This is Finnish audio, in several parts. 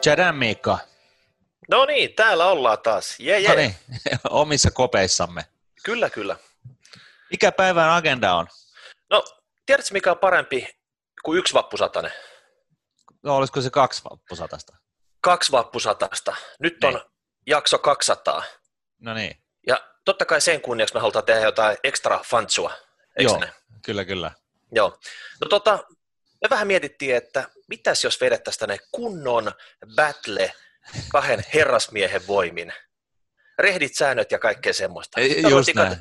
Tjadän Miikka. No niin, täällä ollaan taas. Je, je. No niin, omissa kopeissamme. Kyllä, kyllä. Mikä päivän agenda on? No, tiedätkö mikä on parempi kuin yksi vappusatanen? No, olisiko se kaksi vappusatasta? Kaksi vappusatasta. Nyt on Niin. jakso 200. No niin, Ja totta kai sen kunniaksi me halutaan tehdä jotain extra fantsua. Eikö Joo. ne? kyllä kyllä. Joo. No tota, me vähän mietittiin, että mitäs jos vedettäisiin tänne kunnon battle kahden herrasmiehen voimin. Rehdit säännöt ja kaikkea semmoista. Ei, Sitten me Just näin.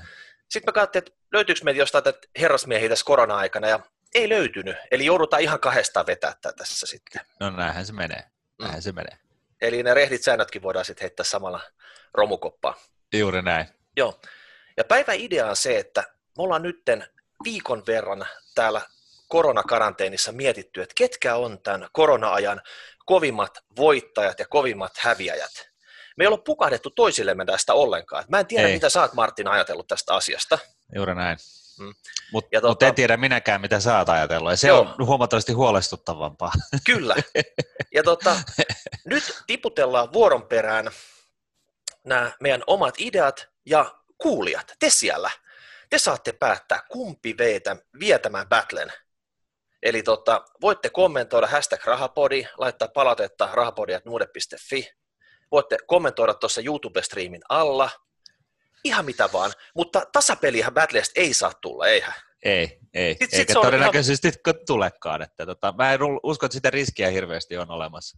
Sitten me katsottiin, että löytyykö meiltä jostain tätä herrasmiehiä tässä korona-aikana, ja ei löytynyt. Eli joudutaan ihan kahdestaan vetää tätä tässä sitten. No näinhän se menee. Mm. Näinhän se menee. Eli ne rehdit säännötkin voidaan sitten heittää samalla romukoppaan. Juuri näin. Joo. Ja päivän idea on se, että me ollaan nytten viikon verran täällä koronakaranteenissa mietitty, että ketkä on tämän korona-ajan kovimmat voittajat ja kovimmat häviäjät. Me ei olla pukahdettu toisillemme tästä ollenkaan. Mä en tiedä, Ei. mitä sä oot Martin ajatellut tästä asiasta. Juuri näin. Mm. Mutta Ja mut tota- en tiedä minäkään, mitä sä oot ajatellut. Ja se Joo. on huomattavasti huolestuttavampaa. Kyllä. Ja tota, nyt tiputellaan vuoron perään nämä meidän omat ideat ja kuulijat, te siellä. Te saatte päättää, kumpi vie tämän battlen. Eli tota, voitte kommentoida hashtag rahapodi, laittaa palautetta rahapodi.nuude.fi. Voitte kommentoida tuossa YouTube-striimin alla. Ihan mitä vaan. Mutta tasapelihän Battleista ei saa tulla, eihän. Ei, ei. Sit- sit Eikä on todennäköisesti tulekaan. Että tota, mä en usko, että sitä riskiä hirveästi on olemassa.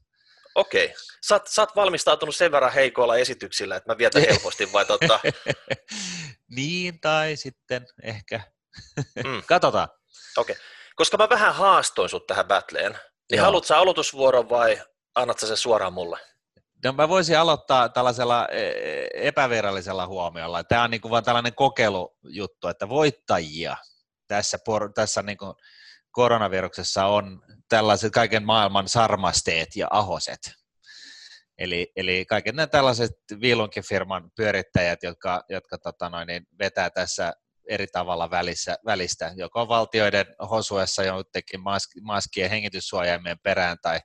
Okei. Sä, oot- sä oot valmistautunut sen verran heikoilla esityksillä, että mä vietän helposti vai tota, niin, tai sitten ehkä. Mm. Katsotaan. Koska mä vähän haastoin sut tähän battleen, niin Joo. haluatko sä aloitusvuoron vai annat sä sen suoraan mulle? No, mä voisin aloittaa tällaisella eh, epävirallisella huomiolla. Tämä on niin kuin vaan tällainen kokeilujuttu, että voittajia tässä, por- tässä niin kuin koronaviruksessa on tällaiset kaiken maailman sarmasteet ja ahoset. Eli, eli kaiken nämä tällaiset viilunkifirman pyörittäjät, jotka, jotka tota noin, niin vetää tässä eri tavalla välissä, välistä, joko valtioiden hosuessa jotenkin mask, maskien hengityssuojaimien perään tai,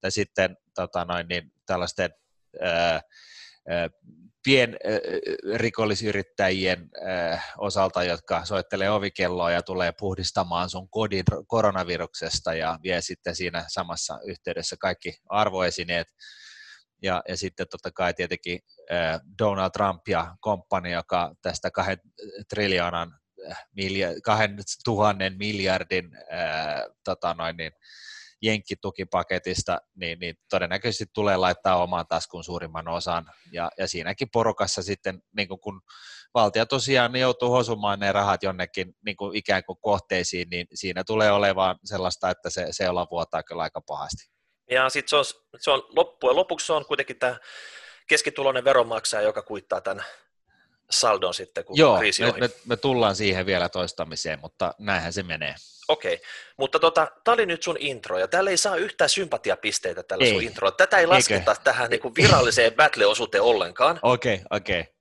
tai sitten tota noin, niin tällaisten ää, pienrikollisyrittäjien osalta, jotka soittelee ovikelloa ja tulee puhdistamaan sun kodin koronaviruksesta ja vie sitten siinä samassa yhteydessä kaikki arvoesineet. Ja, ja sitten totta kai tietenkin ää, Donald Trump ja komppani, joka tästä kahden triljoonan, äh, milja, kahden tuhannen miljardin ää, tota noin, niin, jenkkitukipaketista, niin, niin todennäköisesti tulee laittaa omaan taskun suurimman osan. Ja, ja siinäkin porukassa sitten, niin kuin kun valtio tosiaan joutuu hosumaan ne rahat jonnekin niin kuin ikään kuin kohteisiin, niin siinä tulee olemaan sellaista, että se, se olla vuotaa kyllä aika pahasti. Ja sitten se on, se on loppujen lopuksi se on kuitenkin tämä keskituloinen veronmaksaja, joka kuittaa tämän saldon sitten, kun Joo, kriisi ohi. me, me tullaan siihen vielä toistamiseen, mutta näinhän se menee. Okei, mutta tota, tämä oli nyt sun intro, ja täällä ei saa yhtään sympatiapisteitä tällä Ei. sun introlla. Tätä ei Eikö? lasketa tähän niin kuin viralliseen battle-osuuteen ollenkaan. Okei, okay, okei. Okay.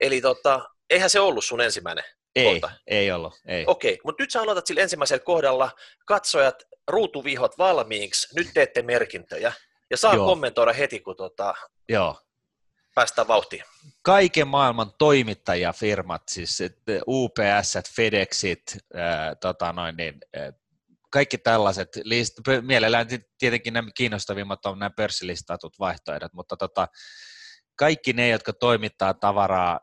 Eli tota, eihän se ollut sun ensimmäinen Ei, kohta. ei ollut, ei. Okei, mutta nyt sä aloitat sillä ensimmäisellä kohdalla. Katsojat, ruutuvihot valmiiksi, nyt teette merkintöjä. Ja saa Joo. kommentoida heti, kun tota, Joo. päästään vauhtiin. kaiken maailman toimittajafirmat, siis UPS, FedExit, ää, tota noin, niin, ää, kaikki tällaiset, list, mielellään ti- tietenkin nämä kiinnostavimmat on nämä pörssilistatut vaihtoehdot, mutta tota, kaikki ne, jotka toimittaa tavaraa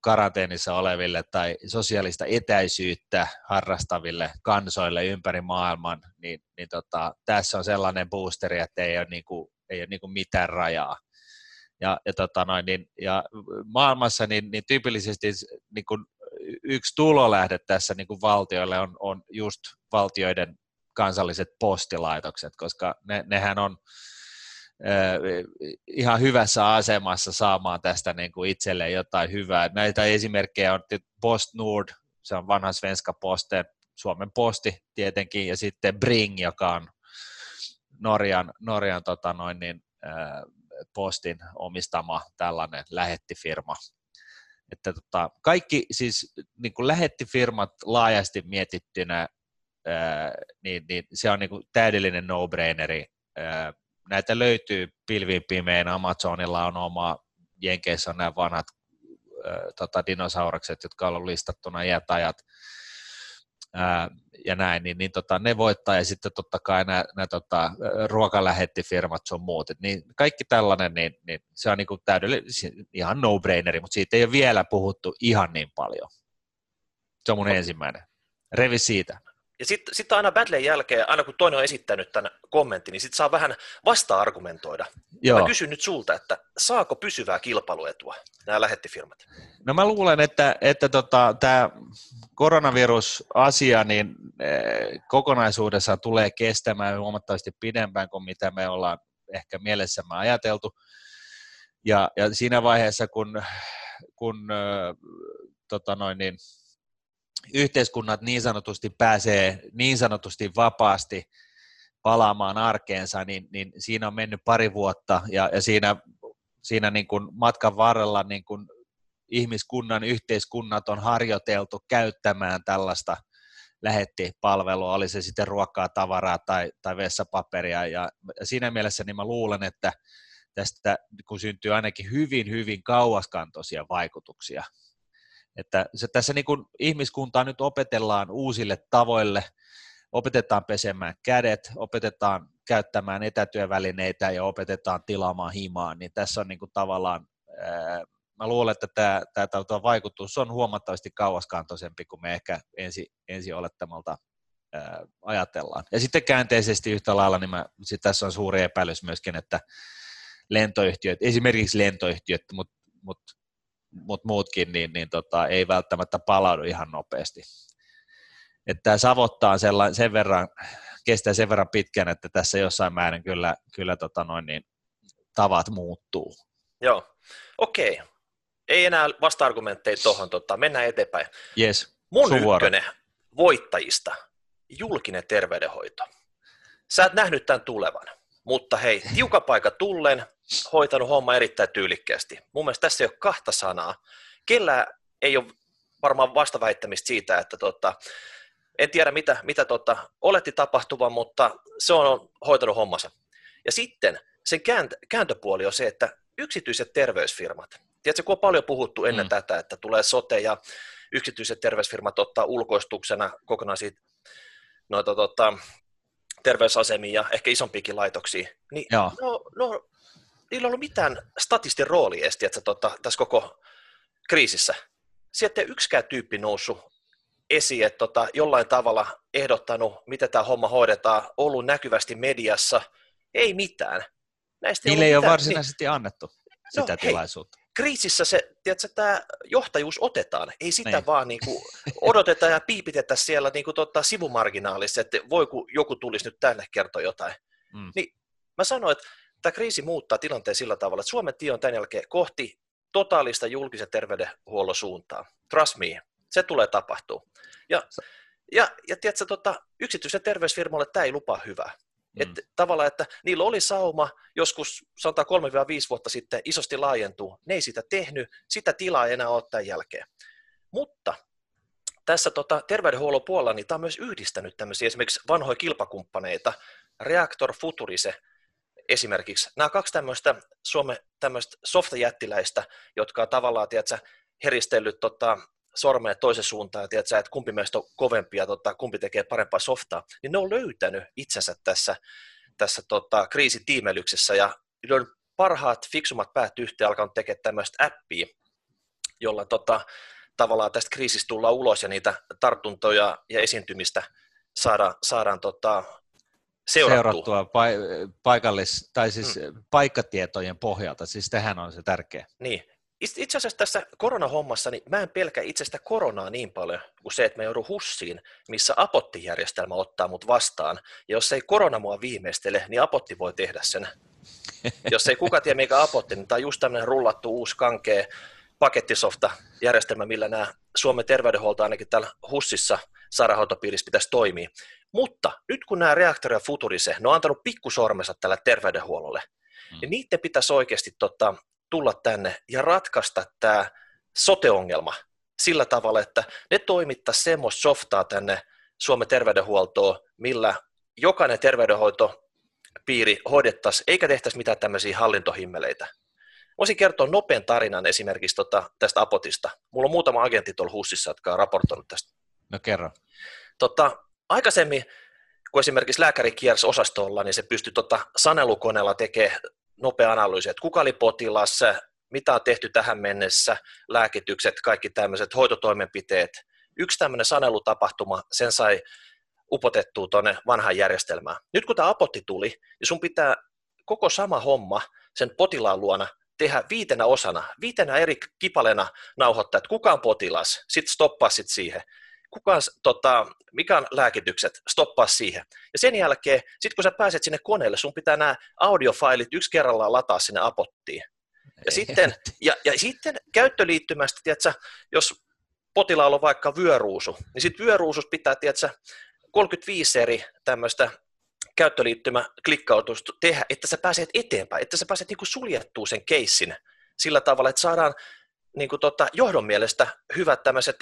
karanteenissa oleville tai sosiaalista etäisyyttä harrastaville kansoille ympäri maailman, niin, niin tota, tässä on sellainen boosteri, että ei ole, niinku, ei ole niinku mitään rajaa. Ja, ja, tota noin, niin, ja maailmassa niin, niin tyypillisesti niin kuin yksi tulolähde tässä niin kuin valtioille on, on just valtioiden kansalliset postilaitokset, koska ne, nehän on ihan hyvässä asemassa saamaan tästä niin kuin itselleen jotain hyvää. Näitä esimerkkejä on Post Nord, se on vanha Svenska Posten, Suomen posti tietenkin, ja sitten Bring, joka on Norjan, Norjan tota noin, niin, äh, postin omistama tällainen lähettifirma. Että tota, kaikki siis niin kuin lähettifirmat laajasti mietittynä, ää, niin, niin se on niin kuin täydellinen no-braineri ää, näitä löytyy pilvin pimein, Amazonilla on oma, Jenkeissä on nämä vanhat äh, tota, dinosaurukset, jotka on ollut listattuna iät ajat, ää, ja näin, niin, niin tota, ne voittaa, ja sitten totta kai nämä, nämä tota, ruokalähettifirmat sun muut, Et niin kaikki tällainen, niin, niin se on niin kuin täydellinen, ihan no-braineri, mutta siitä ei ole vielä puhuttu ihan niin paljon. Se on mun ensimmäinen. Revi siitä. Ja sitten sit aina battlen jälkeen, aina kun toinen on esittänyt tämän kommentin, niin sitten saa vähän vasta-argumentoida. Joo. Mä kysyn nyt sulta, että saako pysyvää kilpailuetua nämä lähettifirmat? No mä luulen, että, että tota, tämä koronavirusasia niin eh, kokonaisuudessaan tulee kestämään huomattavasti pidempään kuin mitä me ollaan ehkä mielessämme ajateltu. Ja, ja siinä vaiheessa, kun, kun tota noin, niin, yhteiskunnat niin sanotusti pääsee niin sanotusti vapaasti palaamaan arkeensa, niin, niin siinä on mennyt pari vuotta ja, ja siinä, siinä niin kuin matkan varrella niin kuin ihmiskunnan yhteiskunnat on harjoiteltu käyttämään tällaista lähettipalvelua, oli se sitten ruokaa, tavaraa tai, tai vessapaperia. Ja siinä mielessä niin mä luulen, että tästä kun syntyy ainakin hyvin, hyvin kauaskantoisia vaikutuksia että se, tässä niin kuin ihmiskuntaa nyt opetellaan uusille tavoille, opetetaan pesemään kädet, opetetaan käyttämään etätyövälineitä ja opetetaan tilaamaan himaa, niin tässä on niin kuin tavallaan, ää, mä luulen, että tämä, tämä, tämä vaikutus on huomattavasti kauaskantoisempi kuin me ehkä ensi, ensi olettamalta ää, ajatellaan. Ja sitten käänteisesti yhtä lailla, niin mä, sit tässä on suuri epäilys myöskin, että lentoyhtiöt, esimerkiksi lentoyhtiöt, mutta mut mutta muutkin, niin, niin tota, ei välttämättä palaudu ihan nopeasti. Että tämä savottaa sellainen, sen verran, kestää sen verran pitkään, että tässä jossain määrin kyllä, kyllä tota noin, niin, tavat muuttuu. Joo, okei. Okay. Ei enää vasta-argumentteja tuohon, tota, mennään eteenpäin. Yes. Mun ykkönen voittajista, julkinen terveydenhoito. Sä et nähnyt tämän tulevan, mutta hei, tiuka paikka tullen, hoitanut homma erittäin tyylikkäästi. Mun mielestä tässä ei ole kahta sanaa. Kellä ei ole varmaan vastaväittämistä siitä, että tota, en tiedä mitä, mitä tota, oletti tapahtuvan, mutta se on hoitanut hommansa. Ja sitten sen kääntöpuoli on se, että yksityiset terveysfirmat, tiedätkö, kun on paljon puhuttu ennen mm. tätä, että tulee sote ja yksityiset terveysfirmat ottaa ulkoistuksena kokonaan siitä noita tota, terveysasemia ja ehkä isompiakin laitoksia, niin Joo. no, no niillä ollut mitään statistin rooli edes, että tota, tässä koko kriisissä. Sieltä ei yksikään tyyppi noussut esiin, että tota, jollain tavalla ehdottanut, miten tämä homma hoidetaan, ollut näkyvästi mediassa, ei mitään. Näistä Niille ei, ei ole varsinaisesti niin, annettu no, sitä no, tilaisuutta. Hei, kriisissä se, tiedätkö, tämä johtajuus otetaan, ei sitä niin. vaan niin kuin odoteta ja piipitetä siellä niin kuin tota sivumarginaalissa, että voi kun joku tulisi nyt tänne kertoa jotain. Mm. Niin mä sanoin, että tämä kriisi muuttaa tilanteen sillä tavalla, että Suomen tie on tämän jälkeen kohti totaalista julkisen terveydenhuollon suuntaa. Trust me, se tulee tapahtuu. Ja, ja, ja tiedätkö, tota, yksityisen terveysfirmalle tämä ei lupaa hyvää. Mm. Että tavallaan, että niillä oli sauma joskus sanotaan 3-5 vuotta sitten isosti laajentuu. Ne ei sitä tehnyt, sitä tilaa ei enää ole tämän jälkeen. Mutta tässä tota, terveydenhuollon puolella niin tämä on myös yhdistänyt tämmöisiä esimerkiksi vanhoja kilpakumppaneita, Reactor Futurise esimerkiksi. Nämä kaksi tämmöistä Suomen tämmöistä softajättiläistä, jotka on tavallaan, tiedätkö, heristellyt tota, sormea toisen suuntaan tiedätkö, että kumpi meistä on kovempi ja tota, kumpi tekee parempaa softaa, niin ne on löytänyt itsensä tässä, tässä tota, kriisitiimelyksessä ja on parhaat, fiksummat päät yhteen alkanut tekemään tämmöistä appia, jolla tota, tavallaan tästä kriisistä tullaan ulos ja niitä tartuntoja ja esiintymistä saadaan, saadaan tota, seurattua. seurattua pa- paikallis- tai siis hmm. paikkatietojen pohjalta, siis tähän on se tärkeä. Niin. Itse asiassa tässä koronahommassa, niin mä en pelkää itsestä koronaa niin paljon kuin se, että mä joudun hussiin, missä apottijärjestelmä ottaa mut vastaan. Ja jos ei korona mua viimeistele, niin apotti voi tehdä sen. jos ei kuka tiedä mikä apotti, niin tämä on just tämmöinen rullattu uusi kankea pakettisofta järjestelmä, millä nämä Suomen terveydenhuolto ainakin täällä hussissa sairaanhoitopiirissä pitäisi toimia. Mutta nyt kun nämä reaktori ja futurise, ne on antanut pikkusormensa tällä terveydenhuollolle, mm. niin niiden pitäisi oikeasti tota, tulla tänne ja ratkaista tämä sote-ongelma sillä tavalla, että ne toimittaa semmoista softaa tänne Suomen terveydenhuoltoon, millä jokainen terveydenhoito piiri hoidettaisiin, eikä tehtäisi mitään tämmöisiä hallintohimmeleitä. Voisin kertoa nopean tarinan esimerkiksi tota, tästä Apotista. Mulla on muutama agentti tuolla HUSissa, jotka on raportoinut tästä. No kerro. Tota, aikaisemmin, kun esimerkiksi lääkäri kiersi osastolla, niin se pystyi tota sanelukoneella tekemään nopea analyysi, että kuka oli potilas, mitä on tehty tähän mennessä, lääkitykset, kaikki tämmöiset hoitotoimenpiteet. Yksi tämmöinen sanelutapahtuma, sen sai upotettua tuonne vanhaan järjestelmään. Nyt kun tämä apotti tuli, niin sun pitää koko sama homma sen potilaan luona tehdä viitenä osana, viitenä eri kipalena nauhoittaa, että kuka on potilas, sitten stoppaa sit siihen. Kuka on, tota, mikä on lääkitykset, stoppaa siihen. Ja sen jälkeen, sitten kun sä pääset sinne koneelle, sun pitää nämä audiofailit yksi kerrallaan lataa sinne apottiin. Ja sitten, ja, ja sitten käyttöliittymästä, tiedätkö, jos potilaalla on vaikka vyöruusu, niin sitten vyöruusus pitää, tiedätkö, 35 eri tämmöistä käyttöliittymä klikkautusta tehdä, että sä pääset eteenpäin, että sä pääset niin suljettua sen keissin sillä tavalla, että saadaan niin kuin tota, johdon mielestä hyvät tämmöiset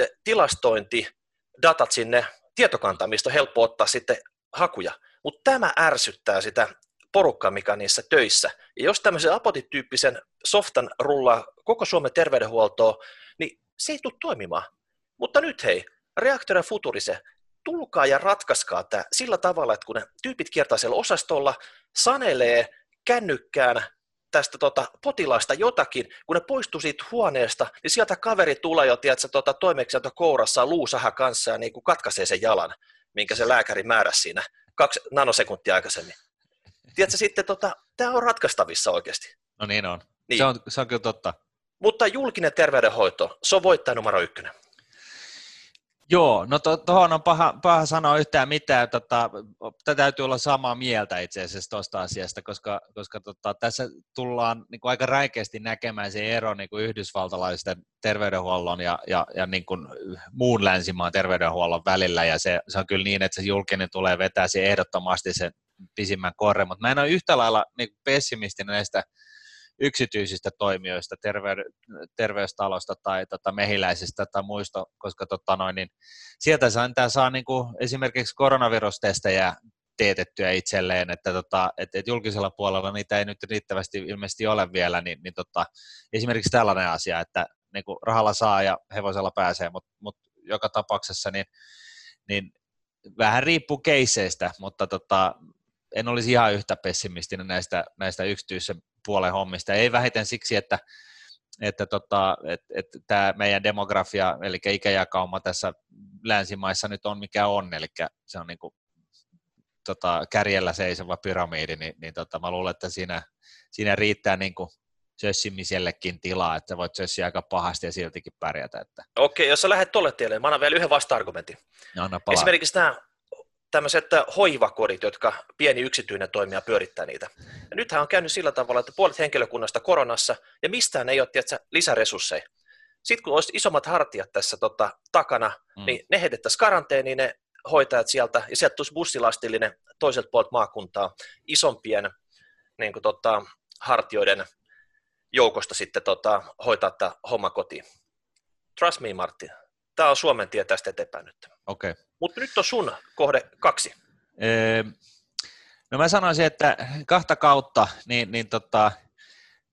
tilastointidatat sinne tietokantaan, mistä on helppo ottaa sitten hakuja. Mutta tämä ärsyttää sitä porukkaa, mikä on niissä töissä. Ja jos tämmöisen apotityyppisen softan rullaa koko Suomen terveydenhuoltoon, niin se ei tule toimimaan. Mutta nyt hei, Reaktori Futurise, tulkaa ja ratkaiskaa tämä sillä tavalla, että kun ne tyypit kiertää siellä osastolla, sanelee kännykkään tästä tota, potilaasta jotakin, kun ne poistuu siitä huoneesta, niin sieltä kaveri tulee jo, tiedätkö, tota, toimeksianto kourassa luusaha kanssa ja niin kuin katkaisee sen jalan, minkä se lääkäri määräsi siinä kaksi nanosekuntia aikaisemmin. Tiedätkö, sitten tota, tämä on ratkaistavissa oikeasti. No niin on. Niin. Se, on se on kyllä totta. Mutta julkinen terveydenhoito, se on voittaja numero ykkönen. Joo, no tuohon to, on paha, paha sanoa yhtään mitään. Tota, täytyy olla samaa mieltä itse asiassa tuosta asiasta, koska, koska tota, tässä tullaan niin kuin aika räikeästi näkemään se ero niin kuin yhdysvaltalaisten terveydenhuollon ja, ja, ja niin kuin muun länsimaan terveydenhuollon välillä. Ja se, se on kyllä niin, että se julkinen tulee vetää se ehdottomasti sen pisimmän korren, mutta mä en ole yhtä lailla niin pessimistinen näistä yksityisistä toimijoista, terve, terveystalosta tai tota, mehiläisistä tai muista, koska tota, noin, niin sieltä saa, tämä saa niin kuin, esimerkiksi koronavirustestejä teetettyä itselleen, että tota, et, et julkisella puolella niitä ei nyt riittävästi ilmeisesti ole vielä, niin, niin tota, esimerkiksi tällainen asia, että niin kuin rahalla saa ja hevosella pääsee, mutta mut joka tapauksessa niin, niin vähän riippuu keisseistä, mutta tota, en olisi ihan yhtä pessimistinen näistä, näistä yksityisen puolen hommista. Ei vähiten siksi, että että tota, et, et tämä meidän demografia, eli ikäjakauma tässä länsimaissa nyt on mikä on, eli se on niinku, tota, kärjellä seisova pyramidi, niin, niin tota, mä luulen, että siinä, siinä riittää niinku sössimisellekin tilaa, että voit sössiä aika pahasti ja siltikin pärjätä. Että... Okei, jos sä lähdet tolle tielle, mä annan vielä yhden vasta-argumentin. No, no, Esimerkiksi nämä tämmöiset hoivakodit, jotka pieni yksityinen toimija pyörittää niitä. Ja nythän on käynyt sillä tavalla, että puolet henkilökunnasta koronassa ja mistään ei ole tiedätkö, lisäresursseja. Sitten kun olisi isommat hartiat tässä tota, takana, mm. niin ne heitettäisiin karanteeniin ne hoitajat sieltä, ja sieltä tulisi bussilastillinen toiselta puolelta maakuntaa isompien niin kuin, tota, hartioiden joukosta sitten tota, hoitaa tämä homma kotiin. Trust me, Martin. Tämä on Suomen tie tästä eteenpäin nyt. Okay. Mutta nyt on sun kohde kaksi. Öö, no mä sanoisin, että kahta kautta niin, niin tota,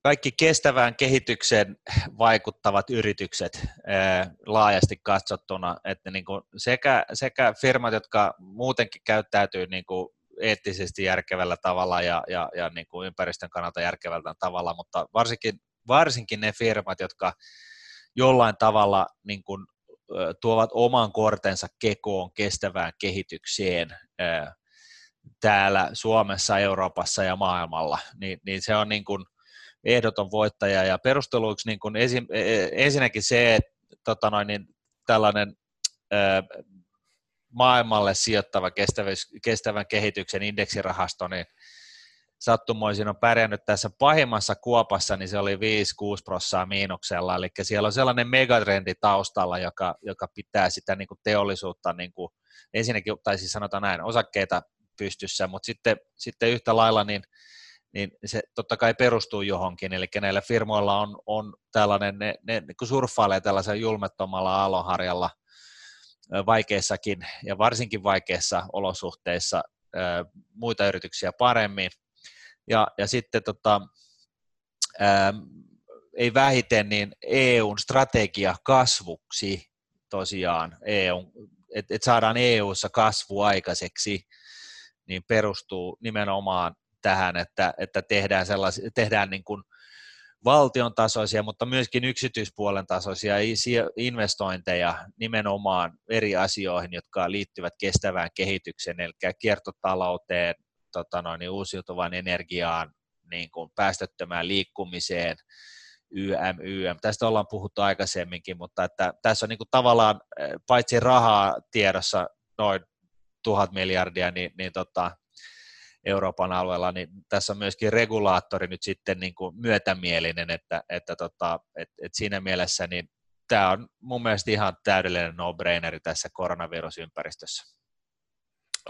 kaikki kestävään kehitykseen vaikuttavat yritykset ää, laajasti katsottuna, että niin kuin sekä, sekä firmat, jotka muutenkin käyttäytyy niin kuin eettisesti järkevällä tavalla ja, ja, ja niin kuin ympäristön kannalta järkevällä tavalla, mutta varsinkin, varsinkin ne firmat, jotka jollain tavalla niin kuin tuovat oman kortensa kekoon kestävään kehitykseen täällä Suomessa, Euroopassa ja maailmalla, niin, niin se on niin kuin ehdoton voittaja. Ja perusteluiksi niin kuin esi, e, e, ensinnäkin se, että tota noin, niin tällainen maailmalle sijoittava kestävän kehityksen indeksirahasto, niin sattumoisin on pärjännyt tässä pahimmassa kuopassa, niin se oli 5-6 prossaa miinuksella, eli siellä on sellainen megatrendi taustalla, joka, joka pitää sitä niin kuin teollisuutta, niin kuin, ensinnäkin, tai siis sanotaan näin, osakkeita pystyssä, mutta sitten, sitten yhtä lailla niin, niin se totta kai perustuu johonkin, eli näillä firmoilla on, on tällainen, ne, ne niin surffailee tällaisen julmettomalla aloharjalla vaikeissakin ja varsinkin vaikeissa olosuhteissa muita yrityksiä paremmin, Ja, ja sitten tota, ää, ei vähiten niin EUn strategia kasvuksi tosiaan, EU, että et saadaan EUssa kasvu aikaiseksi, niin perustuu nimenomaan tähän, että, että tehdään, sellaisia, tehdään niin kuin valtion tasoisia, mutta myöskin yksityispuolen tasoisia investointeja nimenomaan eri asioihin, jotka liittyvät kestävään kehitykseen, eli kiertotalouteen, tota noin, niin uusiutuvaan energiaan, niin kuin päästöttömään liikkumiseen, YM, YM. Tästä ollaan puhuttu aikaisemminkin, mutta että tässä on niin kuin tavallaan eh, paitsi rahaa tiedossa noin tuhat miljardia, niin, niin tota, Euroopan alueella, niin tässä on myöskin regulaattori nyt sitten niin kuin myötämielinen, että, että tota, et, et siinä mielessä niin tämä on mun mielestä ihan täydellinen no-braineri tässä koronavirusympäristössä.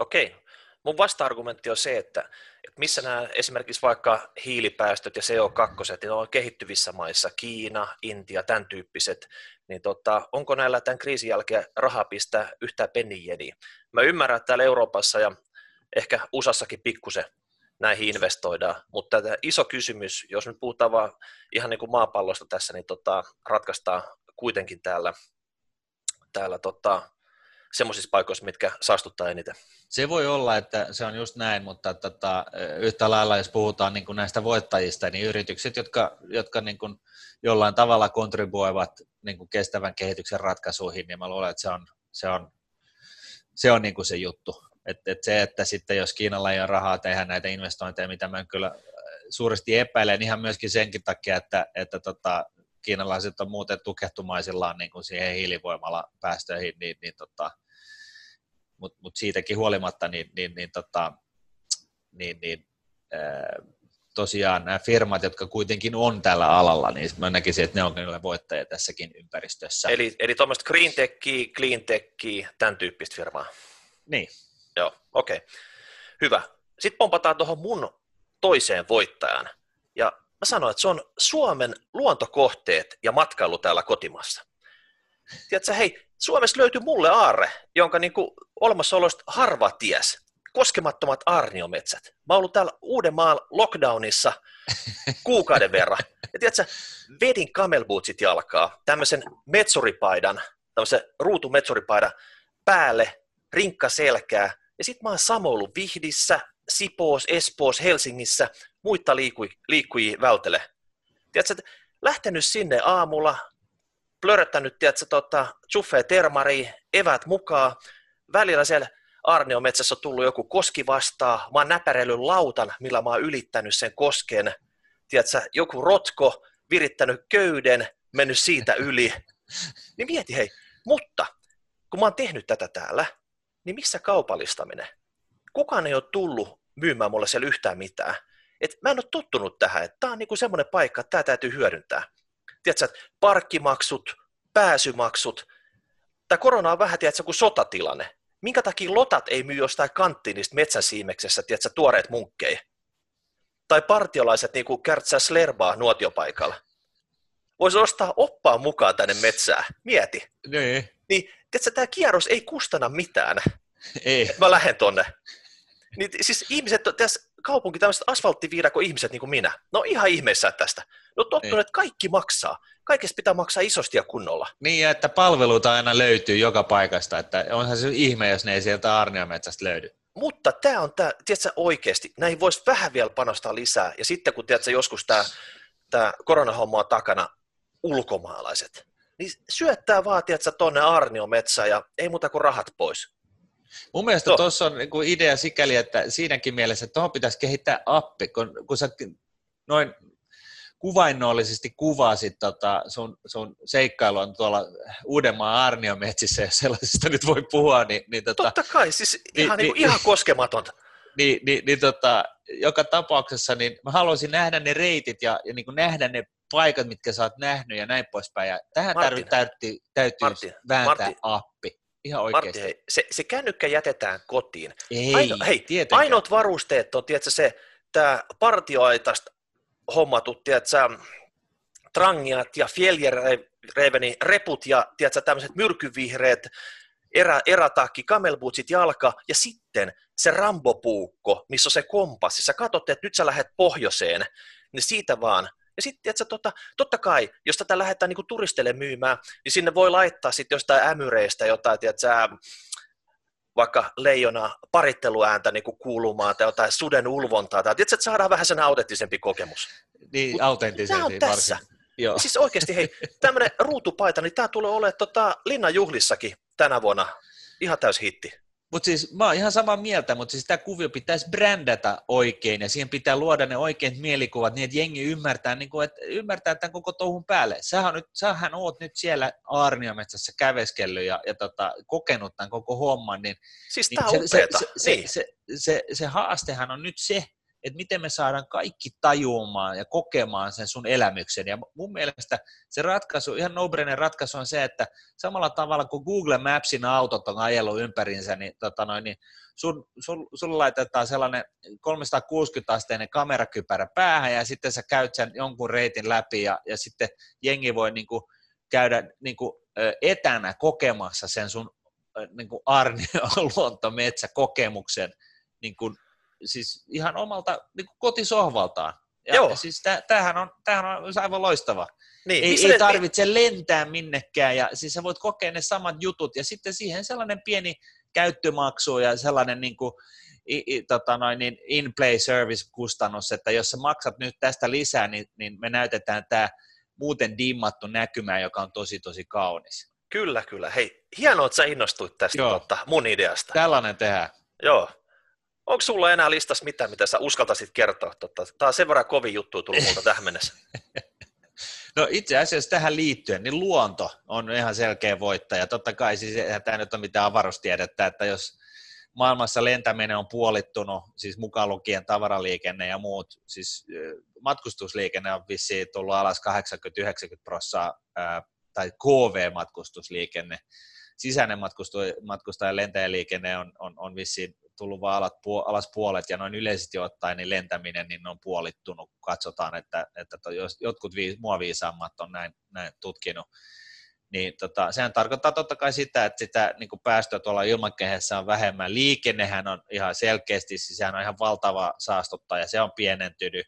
Okei. Mun vasta-argumentti on se, että, että missä nämä esimerkiksi vaikka hiilipäästöt ja CO2, niin on kehittyvissä maissa, Kiina, Intia, tämän tyyppiset, niin tota, onko näillä tämän kriisin jälkeen rahaa pistää yhtään pennieniä? Mä ymmärrän, että täällä Euroopassa ja ehkä USAssakin pikkusen näihin investoidaan, mutta tämä iso kysymys, jos me puhutaan vaan ihan niin kuin maapallosta tässä, niin tota, ratkaistaan kuitenkin täällä, täällä tota, semmoisissa paikoissa, mitkä saastuttaa eniten. Se voi olla, että se on just näin, mutta tota, yhtä lailla, jos puhutaan niin kuin näistä voittajista, niin yritykset, jotka, jotka niin kuin jollain tavalla kontribuoivat niin kuin kestävän kehityksen ratkaisuihin, niin mä luulen, että se on se, on, se, on niin kuin se juttu. Et, et se, että sitten jos Kiinalla ei ole rahaa tehdä näitä investointeja, mitä mä kyllä äh, suuresti epäilen ihan myöskin senkin takia, että, että tota, kiinalaiset on muuten tukehtumaisillaan niin kuin siihen hiilivoimalla päästöihin, niin, niin tota, mutta mut siitäkin huolimatta, niin, niin, niin, tota, niin, niin ää, tosiaan nämä firmat, jotka kuitenkin on tällä alalla, niin mä näkisin, että ne on kyllä voittajia tässäkin ympäristössä. Eli, eli tuommoista green techia, clean techia, tämän tyyppistä firmaa. Niin, Joo, okei. Okay. Hyvä. Sitten pompataan tuohon mun toiseen voittajaan. Ja mä sanoin, että se on Suomen luontokohteet ja matkailu täällä kotimassa. Tiedätkö, hei, Suomessa löytyy mulle aarre, jonka niin kuin olemassaolosta harva ties. Koskemattomat arniometsät. Mä oon ollut täällä Uudenmaan lockdownissa kuukauden verran. Ja tiedätkö, vedin camelbootsit jalkaa, tämmöisen metsuripaidan, tämmöisen ruutumetsuripaidan päälle, rinkka selkää, ja sitten mä oon samoillut Vihdissä, Sipoos, Espoos, Helsingissä, muita liikkui, liikkujia vältele. Tiedätkö, lähtenyt sinne aamulla, plöröttänyt, tiedätkö, tota, Termari, evät mukaan, välillä siellä Arneon metsässä on tullut joku koski vastaa, mä oon näpärellyt lautan, millä mä oon ylittänyt sen kosken, tiedätkö, joku rotko, virittänyt köyden, mennyt siitä yli. Niin mieti hei, mutta kun mä oon tehnyt tätä täällä, niin missä kaupallistaminen? Kukaan ei ole tullut myymään mulle siellä yhtään mitään. Et mä en ole tottunut tähän, että tämä on niinku semmoinen paikka, että tämä täytyy hyödyntää. Tiedätkö, että parkkimaksut, pääsymaksut, tämä korona on vähän, tiedätkö, kuin sotatilanne. Minkä takia lotat ei myy jostain kanttiinista metsäsiimeksessä, tiedätkö, tuoreet munkkeja? Tai partiolaiset niin kuin kärtsää slerbaa nuotiopaikalla. Voisi ostaa oppaa mukaan tänne metsään. Mieti. Niin. Niin tiedätkö, tämä kierros ei kustana mitään. Ei. Mä lähden tonne. Niin, siis ihmiset, tässä kaupunki, tämmöiset asfalttiviidako ihmiset niin kuin minä, no ihan ihmeessä tästä. No tottunut, että kaikki maksaa. Kaikesta pitää maksaa isosti ja kunnolla. Niin, ja että palveluita aina löytyy joka paikasta, että onhan se ihme, jos ne ei sieltä Arniometsästä löydy. Mutta tämä on tämä, tiedätkö oikeasti, näihin voisi vähän vielä panostaa lisää, ja sitten kun tiedätkö, joskus tämä, tämä koronahomma on takana, ulkomaalaiset, niin syöttää vaan, tiedätkö, tuonne Arniometsään ja ei muuta kuin rahat pois. Mun mielestä tuossa on niinku idea sikäli, että siinäkin mielessä, että tuohon pitäisi kehittää appi, kun, kun sä noin kuvainnollisesti kuvasit tota sun, sun seikkailua tuolla Uudenmaan Arniometsissä, jos sellaisesta nyt voi puhua. Niin, niin tota, Totta kai, siis ihan, niin, niin, ihan koskematonta. Niin, niin, niin tota, joka tapauksessa niin mä haluaisin nähdä ne reitit ja, ja niin kuin nähdä ne paikat, mitkä sä oot nähnyt ja näin poispäin. Ja tähän Martin, täytyy, täytyy Martin, vääntää Martin, appi. Ihan oikeasti. Martin, hei, se, se kännykkä jätetään kotiin. Ei, Aino, hei, ainoat varusteet on, tiedätkö, se, tämä partioaitasta hommatut, tiedätkö, trangiat ja fjällreveni reput ja tiedätkö, tämmöiset myrkyvihreät erä, erätakki, camelbootsit jalka ja sitten se rambopuukko, missä on se kompassi, sä katsot, että nyt sä lähdet pohjoiseen, niin siitä vaan. Ja sitten, että tota, totta kai, jos tätä lähdetään niin turistille myymään, niin sinne voi laittaa sitten jostain ämyreistä jotain, tiedätkö, vaikka leijona paritteluääntä niin kuin kuulumaan tai jotain suden ulvontaa. Tai, tiedätkö, että saadaan vähän sen autenttisempi kokemus. Niin, autenttisempi. Tämä on tässä. Joo. Siis oikeasti, hei, tämmöinen ruutupaita, niin tämä tulee olemaan tota, linnanjuhlissakin tänä vuonna ihan täys hitti. Mutta siis mä oon ihan samaa mieltä, mutta siis tämä kuvio pitäisi brändätä oikein ja siihen pitää luoda ne oikeat mielikuvat niin, että jengi ymmärtää, niin kuin, että ymmärtää tämän koko touhun päälle. Sähän, nyt, sähän oot nyt siellä Aarniometsässä käveskellyt ja, ja tota, kokenut tämän koko homman. Niin, siis niin tämä se, on se, se, se, niin. se, se, se, se haastehan on nyt se, että miten me saadaan kaikki tajuamaan ja kokemaan sen sun elämyksen. Ja mun mielestä se ratkaisu, ihan no ratkaisu on se, että samalla tavalla kuin Google Mapsin autot on ajellut ympärinsä, niin, tota noin, niin sun, sun, sun laitetaan sellainen 360-asteinen kamerakypärä päähän ja sitten sä käyt sen jonkun reitin läpi ja, ja sitten jengi voi niin kuin, käydä niin kuin, etänä kokemassa sen sun niin kuin Arnio luontometsäkokemuksen niin kuin siis ihan omalta niin kuin kotisohvaltaan. Ja, Joo. siis tämähän on, tämähän on aivan loistava. Niin, ei, ei tarvitse ne... lentää minnekään ja siis sä voit kokea ne samat jutut ja sitten siihen sellainen pieni käyttömaksu ja sellainen niin kuin, i, i, tota noin, niin in-play service-kustannus, että jos sä maksat nyt tästä lisää, niin, niin me näytetään tämä muuten dimmattu näkymä, joka on tosi tosi kaunis. Kyllä, kyllä. Hei, hienoa, että sä innostuit tästä Totta, mun ideasta. Tällainen tehdään. Joo, Onko sulla enää listas mitään, mitä sä uskaltaisit kertoa? Totta, tämä on sen verran kovin juttu tullut multa tähän mennessä. No itse asiassa tähän liittyen, niin luonto on ihan selkeä voittaja. Totta kai siis tämä nyt ole mitään avaruustiedettä, että jos maailmassa lentäminen on puolittunut, siis mukaan lukien tavaraliikenne ja muut, siis matkustusliikenne on vissiin tullut alas 80-90 prosenttia, tai KV-matkustusliikenne, sisäinen matkustaja lentäjäliikenne on, on, on vissiin tullut vaan alat, alas puolet ja noin yleisesti ottaen niin lentäminen niin on puolittunut, kun katsotaan, että, että jos jotkut vii, mua viisaammat on näin, näin tutkinut. Niin tota, sehän tarkoittaa totta kai sitä, että sitä niin päästöä tuolla ilmakehässä on vähemmän. Liikennehän on ihan selkeästi, siis sehän on ihan valtava saastuttaja, se on pienentynyt.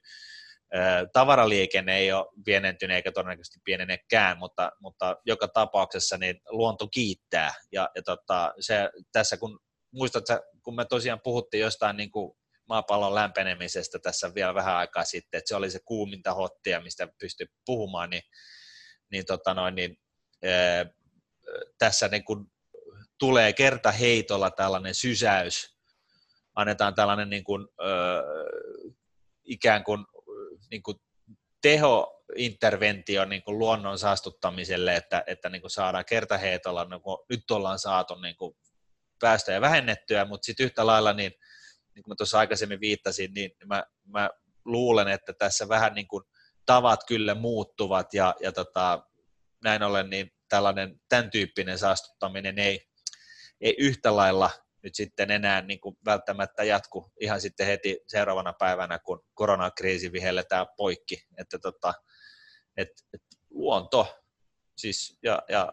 Tavaraliikenne ei ole pienentynyt eikä todennäköisesti pienenekään, mutta, mutta joka tapauksessa niin luonto kiittää. Ja, ja tota, se, tässä kun muistat, kun me tosiaan puhuttiin jostain niin kuin maapallon lämpenemisestä tässä vielä vähän aikaa sitten, että se oli se kuuminta hottia, mistä pystyi puhumaan, niin, niin, tota noin, niin ää, tässä niin kuin tulee kerta heitolla tällainen sysäys, annetaan tällainen niin kuin, ää, ikään kuin, niin kuin tehointerventio niin kuin luonnon saastuttamiselle, että, että niin kuin saadaan kertaheitolla, niin kuin nyt ollaan saatu niin kuin päästöjä vähennettyä, mutta sitten yhtä lailla, niin, niin kuin mä tuossa aikaisemmin viittasin, niin mä, mä luulen, että tässä vähän niin kuin tavat kyllä muuttuvat ja, ja tota, näin ollen niin tällainen, tämän tyyppinen saastuttaminen ei, ei yhtä lailla nyt sitten enää niin kuin välttämättä jatku ihan sitten heti seuraavana päivänä, kun koronakriisi vihelletään poikki, että tota, et, et luonto siis, ja, ja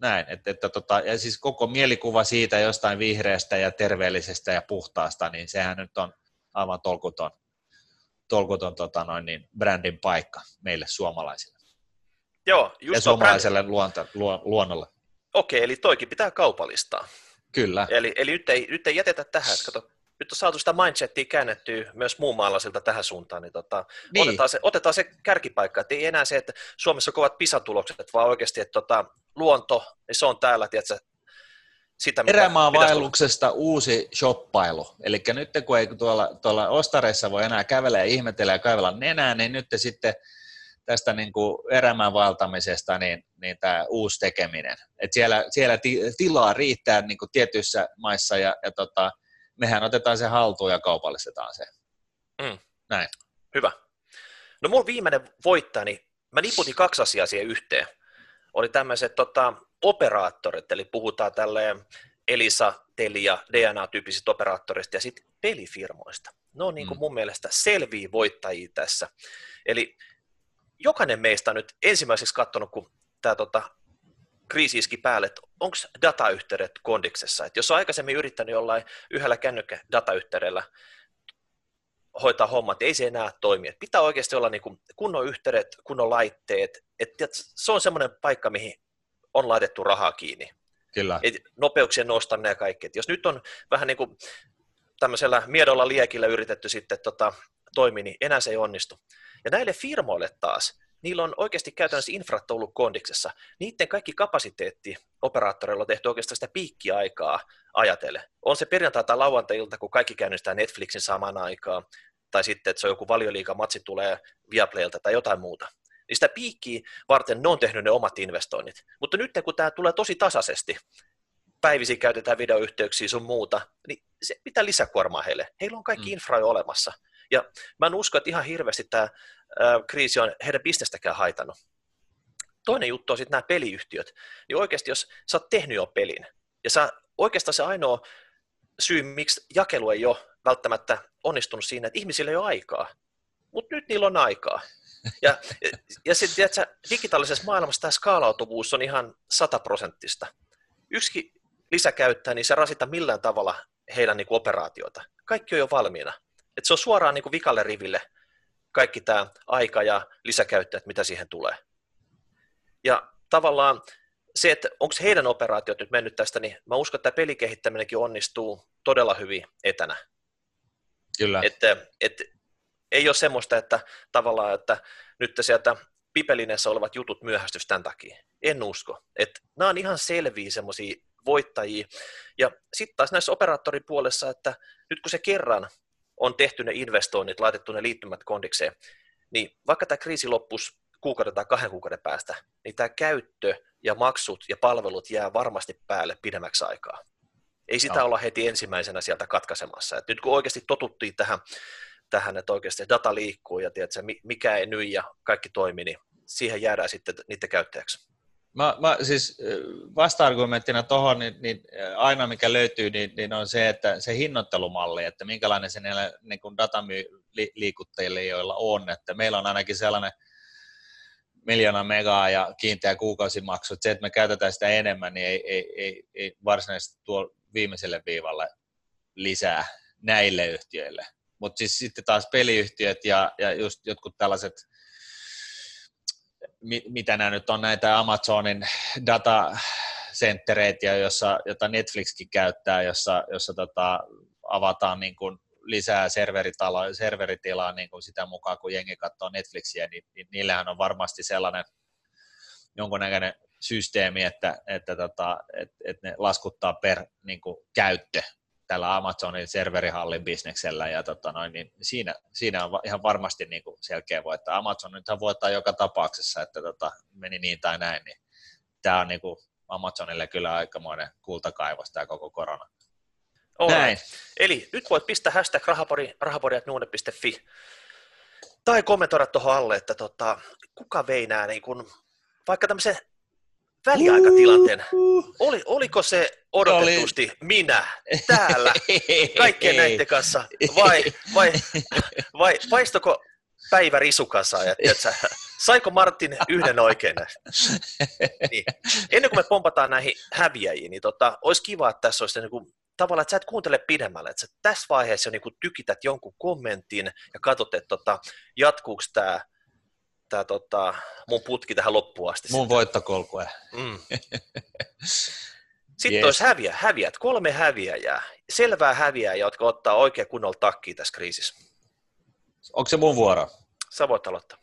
näin, että, että tota, ja siis koko mielikuva siitä jostain vihreästä ja terveellisestä ja puhtaasta, niin sehän nyt on aivan tolkuton, tolkuton tota noin, niin brändin paikka meille suomalaisille. Joo, just ja suomalaiselle brändi... luonto, luon, luonnolle. Okei, eli toikin pitää kaupallistaa. Kyllä. Eli, eli nyt, ei, nyt ei jätetä tähän, että kato, nyt on saatu sitä mindsettiä käännettyä myös muun maalaisilta tähän suuntaan, niin, tota, niin. Otetaan, se, otetaan se kärkipaikka, että ei enää se, että Suomessa on kovat pisatulokset, vaan oikeasti, että tota, luonto, niin se on täällä, tiedätkö, sitä, Erämaavaelluksesta uusi shoppailu. Eli nyt kun ei tuolla, tuolla ostareissa voi enää kävellä ja ihmetellä ja kaivella nenää, niin nyt sitten tästä niin kuin erämään vaeltamisesta niin, niin tämä uusi tekeminen. Et siellä, siellä tilaa riittää niin kuin tietyissä maissa ja, ja tota, mehän otetaan se haltuun ja kaupallistetaan se. Mm. Näin. Hyvä. No mun viimeinen voittajani, mä niputin kaksi asiaa siihen yhteen. Oli tämmöiset tota, operaattorit, eli puhutaan tälleen Elisa, Telia, DNA-tyyppisistä operaattoreista ja sitten pelifirmoista. Ne on niin kuin mm. mun mielestä selviä voittajia tässä. Eli jokainen meistä on nyt ensimmäiseksi katsonut, kun tämä tota, kriisi iski päälle, että onko datayhteydet kondiksessa. Että jos on aikaisemmin yrittänyt jollain yhdellä kännykkä datayhteydellä hoitaa hommat, ei se enää toimi. Et pitää oikeasti olla niin kuin kunnon yhteydet, kunnon laitteet. Et, et se on semmoinen paikka, mihin on laitettu rahaa kiinni. Kyllä. Et nopeuksien nostaminen ja kaikki. Et jos nyt on vähän niin kuin tämmöisellä miedolla liekillä yritetty sitten tota, toimia, niin enää se ei onnistu. Ja näille firmoille taas, niillä on oikeasti käytännössä infrat ollut kondiksessa. Niiden kaikki kapasiteetti operaattoreilla on tehty oikeastaan sitä piikkiaikaa ajatellen. On se perjantai tai lauantai-ilta, kun kaikki käynnistää Netflixin samaan aikaan, tai sitten, että se on joku valioliiga-matsi tulee Viaplaylta tai jotain muuta. Niin sitä piikkiä varten ne on tehnyt ne omat investoinnit. Mutta nyt kun tämä tulee tosi tasaisesti, päivisi käytetään videoyhteyksiä sun muuta, niin se pitää lisäkuormaa heille. Heillä on kaikki mm. infra jo olemassa. Ja mä en usko, että ihan hirveästi tämä kriisi on heidän bisnestäkään haitannut. Toinen juttu on sitten nämä peliyhtiöt. Niin oikeasti, jos sä oot tehnyt jo pelin, ja sä, oikeastaan se ainoa syy, miksi jakelu ei ole välttämättä onnistunut siinä, että ihmisillä ei ole aikaa. Mutta nyt niillä on aikaa. Ja, ja, ja sitten digitaalisessa maailmassa tämä skaalautuvuus on ihan sataprosenttista. Yksi lisäkäyttäjä, niin se rasita millään tavalla heidän niin operaatioita. Kaikki on jo valmiina. Et se on suoraan niin kuin vikalle riville kaikki tämä aika ja lisäkäyttäjät, mitä siihen tulee. Ja tavallaan se, että onko heidän operaatiot nyt mennyt tästä, niin mä uskon, että tämä pelikehittäminenkin onnistuu todella hyvin etänä. Kyllä. Että, että ei ole semmoista, että tavallaan, että nyt sieltä pipelinessä olevat jutut myöhästys tämän takia. En usko. Että nämä on ihan selviä semmoisia voittajia. Ja sitten taas näissä operaattoripuolessa, että nyt kun se kerran on tehty ne investoinnit, laitettu ne liittymät kondikseen, niin vaikka tämä kriisi loppuisi kuukauden tai kahden kuukauden päästä, niin tämä käyttö ja maksut ja palvelut jää varmasti päälle pidemmäksi aikaa. Ei sitä no. olla heti ensimmäisenä sieltä katkaisemassa. Et nyt kun oikeasti totuttiin tähän, tähän että oikeasti data liikkuu ja tiedätkö, mikä ei nyt ja kaikki toimii, niin siihen jäädään sitten niiden käyttäjäksi. Mä, mä siis vasta-argumenttina tuohon, niin, niin, aina mikä löytyy, niin, niin, on se, että se hinnoittelumalli, että minkälainen se näillä niin datamyyliikuttajille, joilla on, että meillä on ainakin sellainen miljoona megaa ja kiinteä kuukausimaksu, että se, että me käytetään sitä enemmän, niin ei, ei, ei, ei varsinaisesti tuo viimeiselle viivalle lisää näille yhtiöille. Mutta siis sitten taas peliyhtiöt ja, ja just jotkut tällaiset mitä nämä nyt on näitä Amazonin datacenttereitä, jossa, jota Netflixkin käyttää, jossa, jossa tota, avataan niin kuin lisää serveritalo, serveritilaa niin kuin sitä mukaan, kun jengi katsoo Netflixiä, niin, niin niillähän on varmasti sellainen jonkunnäköinen systeemi, että, että, tota, että, että ne laskuttaa per niin kuin, käyttö tällä Amazonin serverihallin bisneksellä, ja tota noin, niin siinä, siinä on ihan varmasti niin kuin selkeä voittaa. Amazon nythän voittaa joka tapauksessa, että tota, meni niin tai näin, niin tämä on niin kuin Amazonille kyllä aikamoinen kultakaivos tämä koko korona. Näin. Eli nyt voit pistää hashtag rahapori, rahapori.nuune.fi tai kommentoida tuohon alle, että tota, kuka vei nämä niin kun, vaikka tämmöisen väliaikatilanteen. Oli, oliko se odotetusti oli... minä täällä kaikkien näiden kanssa vai, vai, vai paistoko päivä risukassa? Ja, tiiätkö, saiko Martin yhden oikein? Niin. Ennen kuin me pompataan näihin häviäjiin, niin tota, olisi kiva, että tässä olisi niin kuin, tavallaan, että sä et kuuntele pidemmälle, että sä tässä vaiheessa jo niin kuin tykität jonkun kommentin ja katsot, että tota, jatkuuko tämä tää, tota, mun putki tähän loppuun asti. Mun voittokolkue. Mm. Sitten yes. olisi häviä, häviät, kolme häviäjää, selvää häviäjää, jotka ottaa oikein kunnolla takkiä tässä kriisissä. Onko se mun vuoro? Sä voit aloittaa.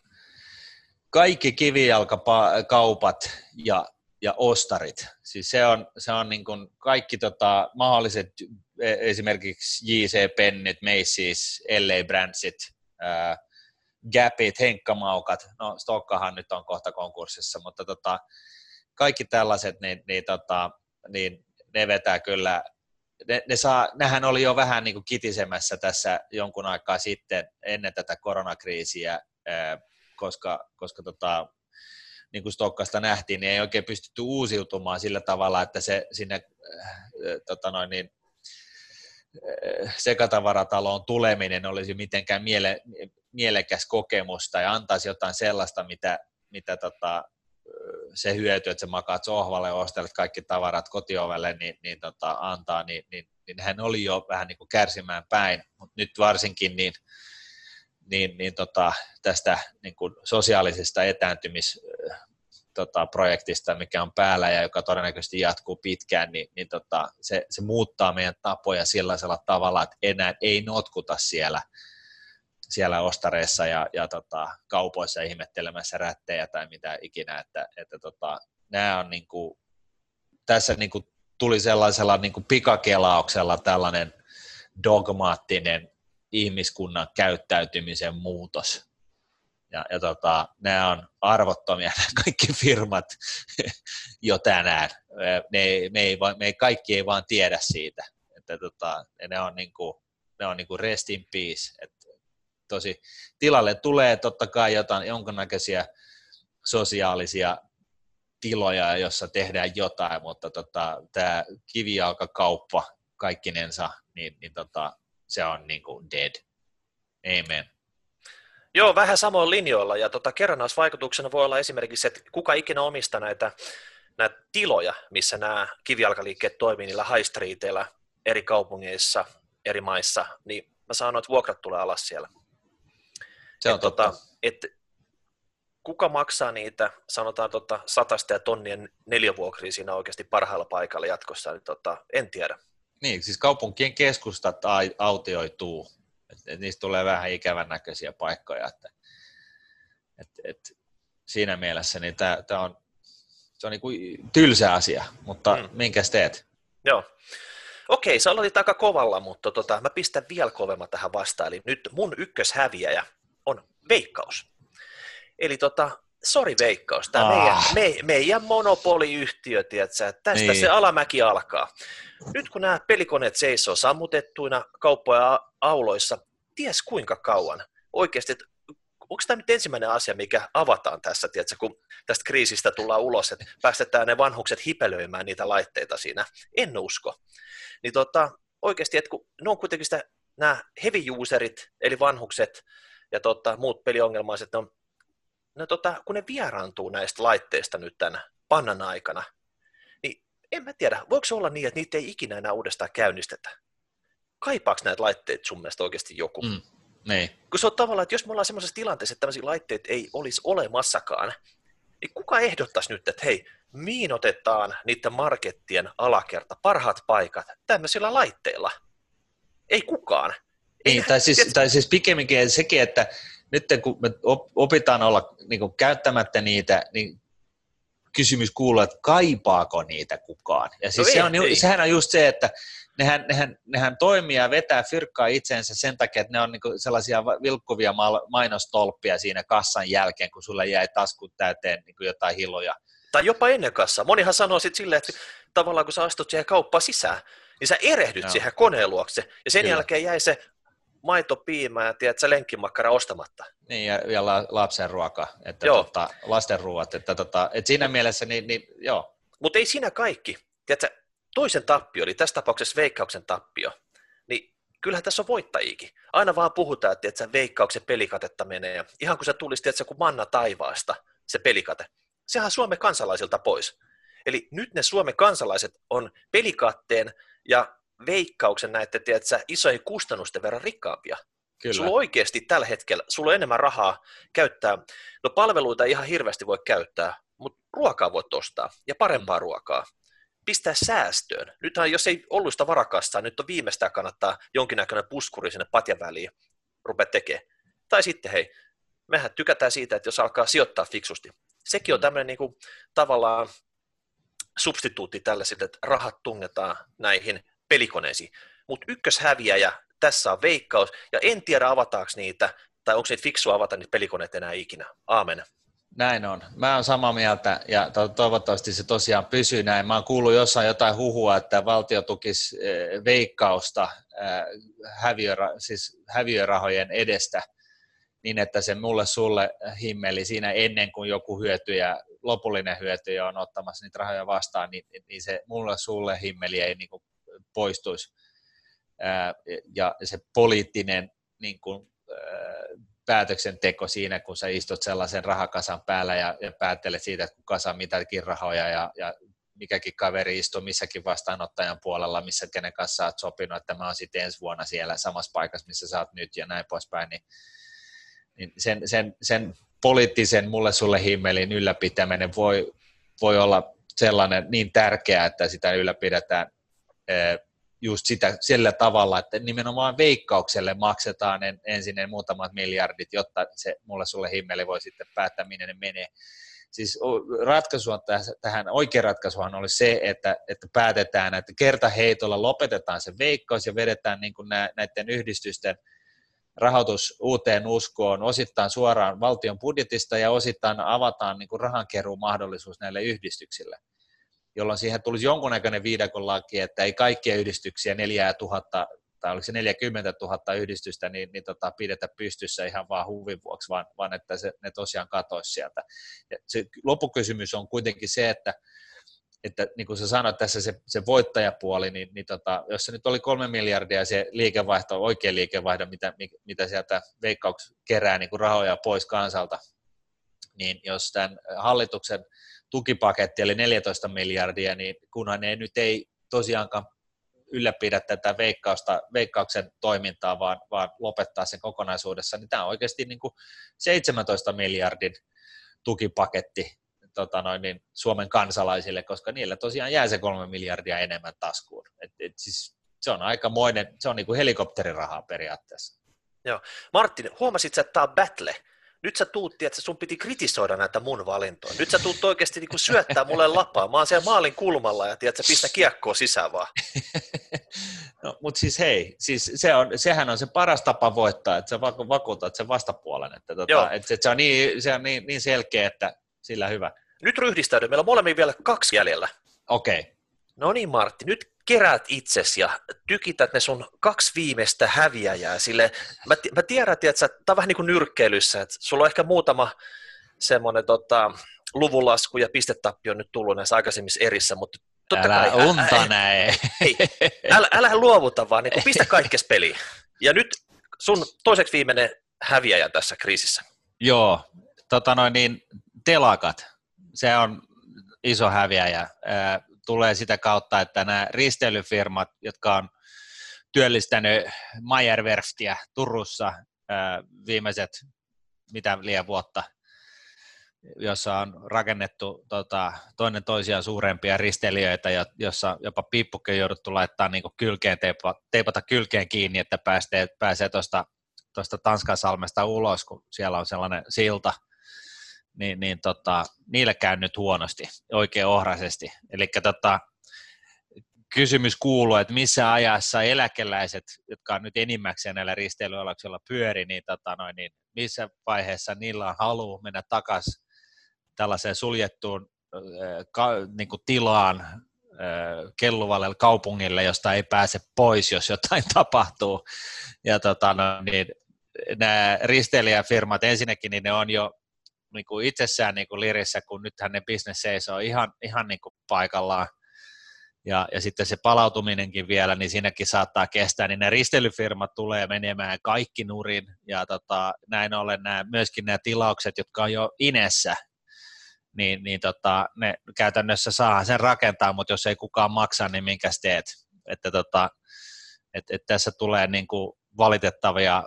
Kaikki kivijalkakaupat ja, ja ostarit. Siis se on, se on niin kuin kaikki tota, mahdolliset, e, esimerkiksi JC Pennit, Macy's, LA Brandsit, ää, Gapit, Henkkamaukat, no Stokkahan nyt on kohta konkurssissa, mutta tota, kaikki tällaiset, niin, niin, tota, niin ne vetää kyllä, ne, ne saa, nehän oli jo vähän niin kuin kitisemässä tässä jonkun aikaa sitten ennen tätä koronakriisiä, koska, koska tota, niin kuin Stokkasta nähtiin, niin ei oikein pystytty uusiutumaan sillä tavalla, että se sinne tota noin, niin, sekatavarataloon tuleminen olisi mitenkään miele, mielekäs kokemus tai antaisi jotain sellaista, mitä, mitä tota, se hyöty, että sä makaat sohvalle ja ostelet kaikki tavarat kotiovelle, niin, niin tota, antaa, niin, niin, niin hän oli jo vähän niin kuin kärsimään päin, mutta nyt varsinkin niin, niin, niin tota, tästä niin kuin sosiaalisesta etääntymis tota, projektista, mikä on päällä ja joka todennäköisesti jatkuu pitkään, niin, niin tota, se, se muuttaa meidän tapoja sellaisella tavalla, että enää ei notkuta siellä, siellä ostareissa ja, ja tota, kaupoissa ihmettelemässä rättejä tai mitä ikinä, että, että tota, nämä on niin kuin, tässä niin kuin tuli sellaisella niin kuin pikakelauksella tällainen dogmaattinen ihmiskunnan käyttäytymisen muutos, ja, ja tota, nämä on arvottomia nämä kaikki firmat jo tänään. Ne, me, ei, me ei, kaikki ei vaan tiedä siitä. Että tota, ne on, niinku, ne on niinku rest in peace. Et tosi, tilalle tulee totta kai jotain, jonkinnäköisiä sosiaalisia tiloja, jossa tehdään jotain, mutta tota, tämä kivijalkakauppa kaikkinensa, niin, niin tota, se on niinku dead. Amen. Joo, vähän samoin linjoilla ja tota, kerrannaisvaikutuksena voi olla esimerkiksi, että kuka ikinä omistaa näitä, näitä tiloja, missä nämä kivijalkaliikkeet toimii niillä high eri kaupungeissa, eri maissa, niin mä sanon, että vuokrat tulee alas siellä. Se on et, totta. Tota, et, kuka maksaa niitä, sanotaan tota, satasta ja tonnien neljävuokria siinä oikeasti parhailla paikalla jatkossa, niin tota, en tiedä. Niin, siis kaupunkien keskustat autioituu et, et niistä tulee vähän ikävän näköisiä paikkoja, että et, et siinä mielessä niin tämä on, se on niinku tylsä asia, mutta mm. minkäs teet? Joo. Okei, sä aloitit aika kovalla, mutta tota, mä pistän vielä kovemman tähän vastaan. Eli nyt mun ykköshäviäjä on veikkaus. Eli tota, sori veikkaus, tämä ah. meidän, me, meidän monopoliyhtiö, tiedätkö, tästä niin. se alamäki alkaa. Nyt kun nämä pelikoneet seisoo sammutettuina kauppoja auloissa, ties kuinka kauan. Oikeasti, että onko tämä nyt ensimmäinen asia, mikä avataan tässä, tiedätkö, kun tästä kriisistä tullaan ulos, että päästetään ne vanhukset hipelöimään niitä laitteita siinä. En usko. Niin tota, oikeasti, että kun ne on kuitenkin sitä, nämä heavy userit, eli vanhukset ja tota, muut peliongelmaiset, ne on, ne tota, kun ne vieraantuu näistä laitteista nyt tämän pannan aikana, niin en mä tiedä, voiko se olla niin, että niitä ei ikinä enää uudestaan käynnistetä? kaipaako näitä laitteita sun mielestä oikeasti joku? Mm, niin. Kun se on tavallaan, että jos me ollaan semmoisessa tilanteessa, että tämmöisiä laitteita ei olisi olemassakaan, niin kuka ehdottaisi nyt, että hei, miinotetaan niiden markettien alakerta, parhaat paikat tämmöisillä laitteilla? Ei kukaan. Niin, ei, tai, siis, tai siis pikemminkin sekin, että nyt kun me opitaan olla niin kuin käyttämättä niitä, niin kysymys kuuluu, että kaipaako niitä kukaan. Ja siis no se on, ei. sehän on just se, että nehän, nehän, nehän toimii ja vetää fyrkkaa itsensä sen takia, että ne on niinku sellaisia vilkkuvia mainostolppia siinä kassan jälkeen, kun sulle jäi taskut täyteen niinku jotain hiloja. Tai jopa ennen kassaa. Monihan sanoo sitten silleen, että tavallaan kun sä astut siihen kauppaan sisään, niin sä erehdyt no. siihen koneen luokse, ja sen Kyllä. jälkeen jäi se maito, piimä ja tiedät, lenkkimakkara ostamatta. Niin, ja, ja la, lapsen ruoka, että joo. Tota, lasten ruoat, että, tota, että siinä mielessä, niin, niin joo. Mutta ei siinä kaikki. Tiedätkö, toisen tappio, eli tässä tapauksessa veikkauksen tappio, niin kyllähän tässä on voittajikin. Aina vaan puhutaan, että se veikkauksen pelikatetta menee, ja ihan kun se tulisi, että se kuin manna taivaasta, se pelikate, sehän on Suomen kansalaisilta pois. Eli nyt ne Suomen kansalaiset on pelikatteen ja veikkauksen näiden tiedätkö, isojen kustannusten verran rikkaampia. Kyllä. Sulla on oikeasti tällä hetkellä, sulla on enemmän rahaa käyttää, no palveluita ei ihan hirveästi voi käyttää, mutta ruokaa voit ostaa ja parempaa mm. ruokaa pistää säästöön. Nythän jos ei ollut sitä varakassaa, nyt on viimeistään kannattaa jonkinnäköinen puskuri sinne patjan väliin rupea tekemään. Tai sitten hei, mehän tykätään siitä, että jos alkaa sijoittaa fiksusti. Sekin on tämmöinen niin kuin, tavallaan substituutti tällaisille, että rahat tunnetaan näihin pelikoneisiin. Mutta ykköshäviäjä tässä on veikkaus, ja en tiedä avataanko niitä, tai onko niitä fiksua avata niitä pelikoneita enää ikinä. Aamen. Näin on. Mä oon samaa mieltä ja to- toivottavasti se tosiaan pysyy näin. Mä oon kuullut jossain jotain huhua, että valtio tukisi eh, veikkausta eh, häviöra- siis häviörahojen edestä niin, että se mulle sulle himmeli siinä ennen kuin joku hyötyjä, lopullinen hyötyjä on ottamassa niitä rahoja vastaan, niin, niin se mulle sulle himmeli ei niin kuin poistuisi. Ja se poliittinen niin kuin, päätöksenteko siinä, kun sä istut sellaisen rahakasan päällä ja, ja päättelet siitä, että kun kasa mitäkin rahoja ja, ja mikäkin kaveri istuu missäkin vastaanottajan puolella, missä kenen kanssa olet sopinut, että mä oon sitten ensi vuonna siellä samassa paikassa, missä sä oot nyt ja näin poispäin, niin, niin sen, sen, sen poliittisen mulle sulle himmelin ylläpitäminen voi, voi olla sellainen niin tärkeää, että sitä ylläpidetään just sitä sillä tavalla, että nimenomaan veikkaukselle maksetaan ensin ne muutamat miljardit, jotta se mulle sulle himmeli voi sitten päättää, minne ne menee. Siis ratkaisu on tähän, oikea ratkaisuhan oli se, että, että päätetään, että kertaheitolla lopetetaan se veikkaus ja vedetään niin kuin näiden yhdistysten rahoitus uuteen uskoon osittain suoraan valtion budjetista ja osittain avataan niin kuin rahankeruun mahdollisuus näille yhdistyksille jolloin siihen tulisi jonkunnäköinen viidakon laki, että ei kaikkia yhdistyksiä 4000 tai oliko se 40 000 yhdistystä, niin, niin tota, pidetä pystyssä ihan vaan huvin vuoksi, vaan, vaan että se, ne tosiaan katoisi sieltä. Ja se loppukysymys on kuitenkin se, että, että niin kuin sä sanoit tässä se, se voittajapuoli, niin, niin tota, jos se nyt oli kolme miljardia se liikevaihto, oikea liikevaihto, mitä, mitä sieltä veikkauks kerää niin kuin rahoja pois kansalta, niin jos tämän hallituksen tukipaketti eli 14 miljardia, niin kunhan ne nyt ei tosiaankaan ylläpidä tätä veikkausta, veikkauksen toimintaa, vaan, vaan lopettaa sen kokonaisuudessa, niin tämä on oikeasti niin kuin 17 miljardin tukipaketti tota noin, niin Suomen kansalaisille, koska niillä tosiaan jää se kolme miljardia enemmän taskuun. Et, et siis se on aikamoinen, se on niin kuin helikopterirahaa periaatteessa. Joo. Martin, huomasit että tämä on battle? Nyt sä tuutti, että sun piti kritisoida näitä mun valintoja. Nyt sä tuut oikeasti niin syöttää mulle lapaa. Mä oon siellä maalin kulmalla ja tiedät, sä pistä kiekkoa sisään vaan. No, mutta siis hei, siis se on, sehän on se paras tapa voittaa, että sä vakuutat sen vastapuolen. Että, tota, että, että se on, niin, se on niin, niin selkeä, että sillä hyvä. Nyt ryhdistäydy. Meillä on molemmin vielä kaksi jäljellä. Okei. Okay. No niin Martti, nyt keräät itsesi ja tykität ne sun kaksi viimeistä häviäjää. Sille, mä, mä tiedän, että tämä on vähän niin kuin nyrkkeilyssä, että sulla on ehkä muutama semmoinen tota, luvunlasku ja pistetappi on nyt tullut näissä aikaisemmissa erissä, mutta totta älä kai, unta ä, näin. Ei, älä, älä luovuta vaan, niin pistä kaikkes peliin. Ja nyt sun toiseksi viimeinen häviäjä tässä kriisissä. Joo, tota noin niin, telakat, se on iso häviäjä tulee sitä kautta, että nämä risteilyfirmat, jotka on työllistänyt Mayerwerftiä Turussa viimeiset mitä liian vuotta, jossa on rakennettu tota, toinen toisiaan suurempia risteilijöitä, jossa jopa piippukin on jouduttu laittaa niin kylkeen, teipa, teipata kylkeen kiinni, että pääsee, pääsee tuosta Tanskan salmesta ulos, kun siellä on sellainen silta, niin, niin tota, niille käy nyt huonosti, oikein ohraisesti. Eli tota, kysymys kuuluu, että missä ajassa eläkeläiset, jotka on nyt enimmäkseen näillä risteilyalaksilla pyöri, niin, tota noin, niin missä vaiheessa niillä on halu mennä takaisin tällaiseen suljettuun ka, niin kuin tilaan kelluvalle kaupungille, josta ei pääse pois, jos jotain tapahtuu. Ja tota, no, niin, nämä risteilijäfirmat ensinnäkin, niin ne on jo niin kuin itsessään niin kuin lirissä, kun nythän ne bisnes seisoo ihan, ihan niin kuin paikallaan. Ja, ja sitten se palautuminenkin vielä, niin siinäkin saattaa kestää, niin ne risteilyfirmat tulee menemään kaikki nurin, ja tota, näin ollen nämä, myöskin nämä tilaukset, jotka on jo inessä, niin, niin tota, ne käytännössä saa sen rakentaa, mutta jos ei kukaan maksa, niin minkäs teet? Että tota, et, et tässä tulee niin kuin valitettavia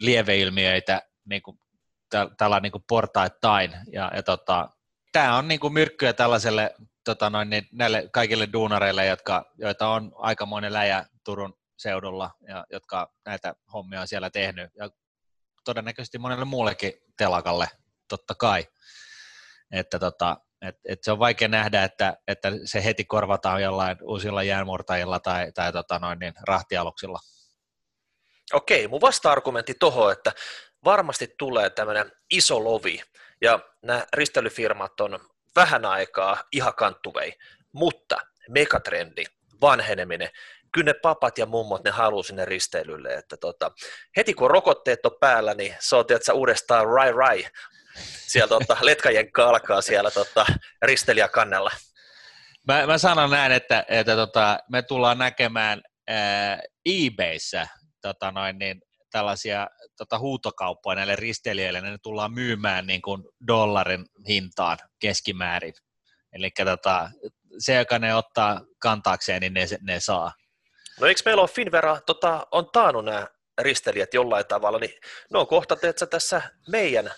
lieveilmiöitä niin kuin tällä niin kuin portaittain. Ja, ja tota, tämä on niin kuin myrkkyä tällaiselle tota noin, niin näille kaikille duunareille, jotka, joita on aikamoinen läjä Turun seudulla ja jotka näitä hommia on siellä tehnyt. Ja todennäköisesti monelle muullekin telakalle, totta kai. Että tota, et, et se on vaikea nähdä, että, että se heti korvataan jollain uusilla jäänmurtajilla tai, tai tota noin, niin rahtialuksilla. Okei, mun vasta-argumentti tuohon, että varmasti tulee tämmöinen iso lovi, ja nämä risteilyfirmat on vähän aikaa ihan kanttuvei, mutta megatrendi, vanheneminen, kyllä ne papat ja mummot, ne haluaa sinne risteilylle, että tota, heti kun rokotteet on päällä, niin se on tietysti uudestaan rai rai, siellä tota, letkajen kalkaa siellä tota, risteilijäkannella. Mä, mä sanon näin, että, että tota, me tullaan näkemään ää, eBayssä tota noin, niin, tällaisia tota, huutokauppoja näille risteilijöille, ne tullaan myymään niin kuin dollarin hintaan keskimäärin. Eli tota, se, joka ne ottaa kantaakseen, niin ne, ne saa. No eikö meillä ole Finvera, tota, on taannut nämä ristelijät jollain tavalla, niin ne on kohta teetkö, tässä meidän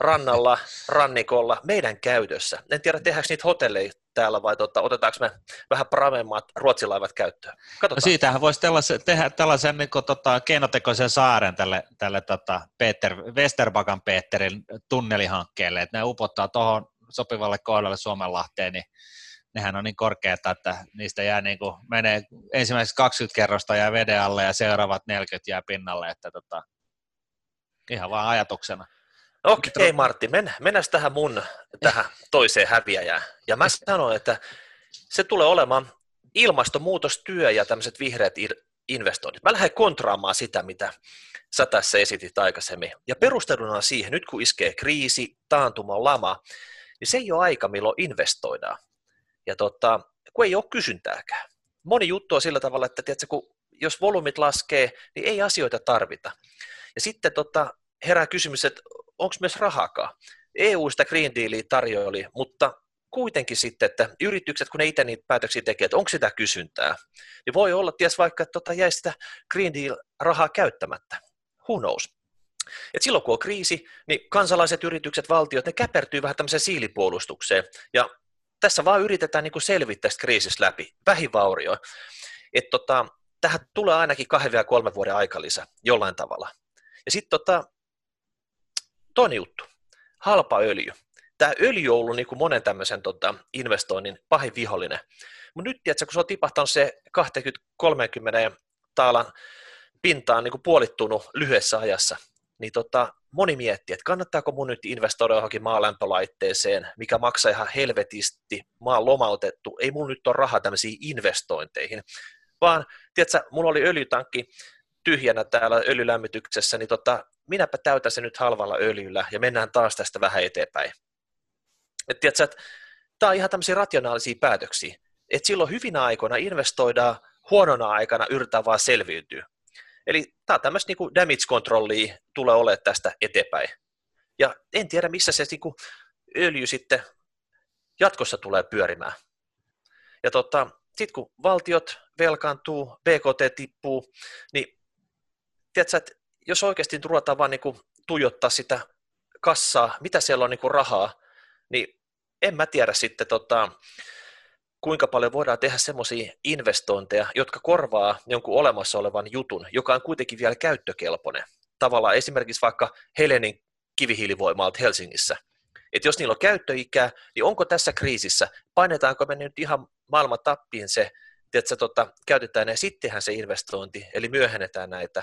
rannalla, rannikolla, meidän käytössä. En tiedä, tehdäänkö niitä hotelleja täällä vai tota, otetaanko me vähän pravemmat ruotsilaivat käyttöön? Katsotaan. No siitähän voisi tällaisen, tehdä tällaisen niin kuin, tota, keinotekoisen saaren tälle, tälle tota, Peter, Westerbakan Peterin tunnelihankkeelle, että ne upottaa tuohon sopivalle kohdalle Suomenlahteen, niin nehän on niin korkeita, että niistä jää niin kuin, menee ensimmäiseksi 20 kerrosta jää veden alle ja seuraavat 40 jää pinnalle, että tota, ihan vaan ajatuksena. Okei, okay, Martti, men, mennään tähän mun tähän toiseen häviäjään. Ja mä sanon, että se tulee olemaan ilmastonmuutostyö ja tämmöiset vihreät investoinnit. Mä lähden kontraamaan sitä, mitä sä tässä esitit aikaisemmin. Ja perusteluna siihen, nyt kun iskee kriisi, taantuma, lama, niin se ei ole aika, milloin investoidaan. Ja tota, kun ei ole kysyntääkään. Moni juttu on sillä tavalla, että tiedätkö, kun jos volyymit laskee, niin ei asioita tarvita. Ja sitten tota, herää kysymys, että onko myös rahakaan. EU sitä Green Dealia tarjoili, mutta kuitenkin sitten, että yritykset, kun ne itse niitä päätöksiä tekee, että onko sitä kysyntää, niin voi olla, ties vaikka, että tota, jäi sitä Green Deal-rahaa käyttämättä. Who knows? Et silloin kun on kriisi, niin kansalaiset, yritykset, valtiot, ne käpertyy vähän tämmöiseen siilipuolustukseen. Ja tässä vaan yritetään niin selvittää tästä kriisistä läpi, vähivaurio. Että tota, tähän tulee ainakin kahden ja kolmen vuoden aikalisä jollain tavalla. Ja sitten tota, toinen juttu, halpa öljy. Tämä öljy on ollut niin kuin monen tämmöisen tota, investoinnin pahin vihollinen. Mutta nyt, tiedätkö, kun se on tipahtanut se 20-30 taalan pintaan niin kuin puolittunut lyhyessä ajassa, niin tota, moni miettii, että kannattaako mun nyt investoida johonkin maalämpölaitteeseen, mikä maksaa ihan helvetisti, maa lomautettu, ei mun nyt ole rahaa tämmöisiin investointeihin, vaan tiedätkö, mulla oli öljytankki tyhjänä täällä öljylämmityksessä, niin tota, minäpä täytän se nyt halvalla öljyllä ja mennään taas tästä vähän eteenpäin. Et tiedätkö, että tämä on ihan tämmöisiä rationaalisia päätöksiä, että silloin hyvinä aikoina investoidaan, huonona aikana yritetään vaan selviytyä. Eli tämä on tämmöistä niin damage controllia tulee olemaan tästä eteenpäin. Ja en tiedä, missä se niin öljy sitten jatkossa tulee pyörimään. Ja tota, sitten kun valtiot velkaantuu, BKT tippuu, niin tiedätkö, että jos oikeasti ruvetaan vaan niin kuin tuijottaa sitä kassaa, mitä siellä on niin kuin rahaa, niin en mä tiedä sitten, tota, kuinka paljon voidaan tehdä semmoisia investointeja, jotka korvaa jonkun olemassa olevan jutun, joka on kuitenkin vielä käyttökelpoinen. Tavallaan esimerkiksi vaikka Helenin kivihiilivoimalta Helsingissä. Että jos niillä on käyttöikää, niin onko tässä kriisissä, painetaanko me nyt ihan maailman tappiin se, että tota, käytetään ne sittenhän se investointi, eli myöhennetään näitä,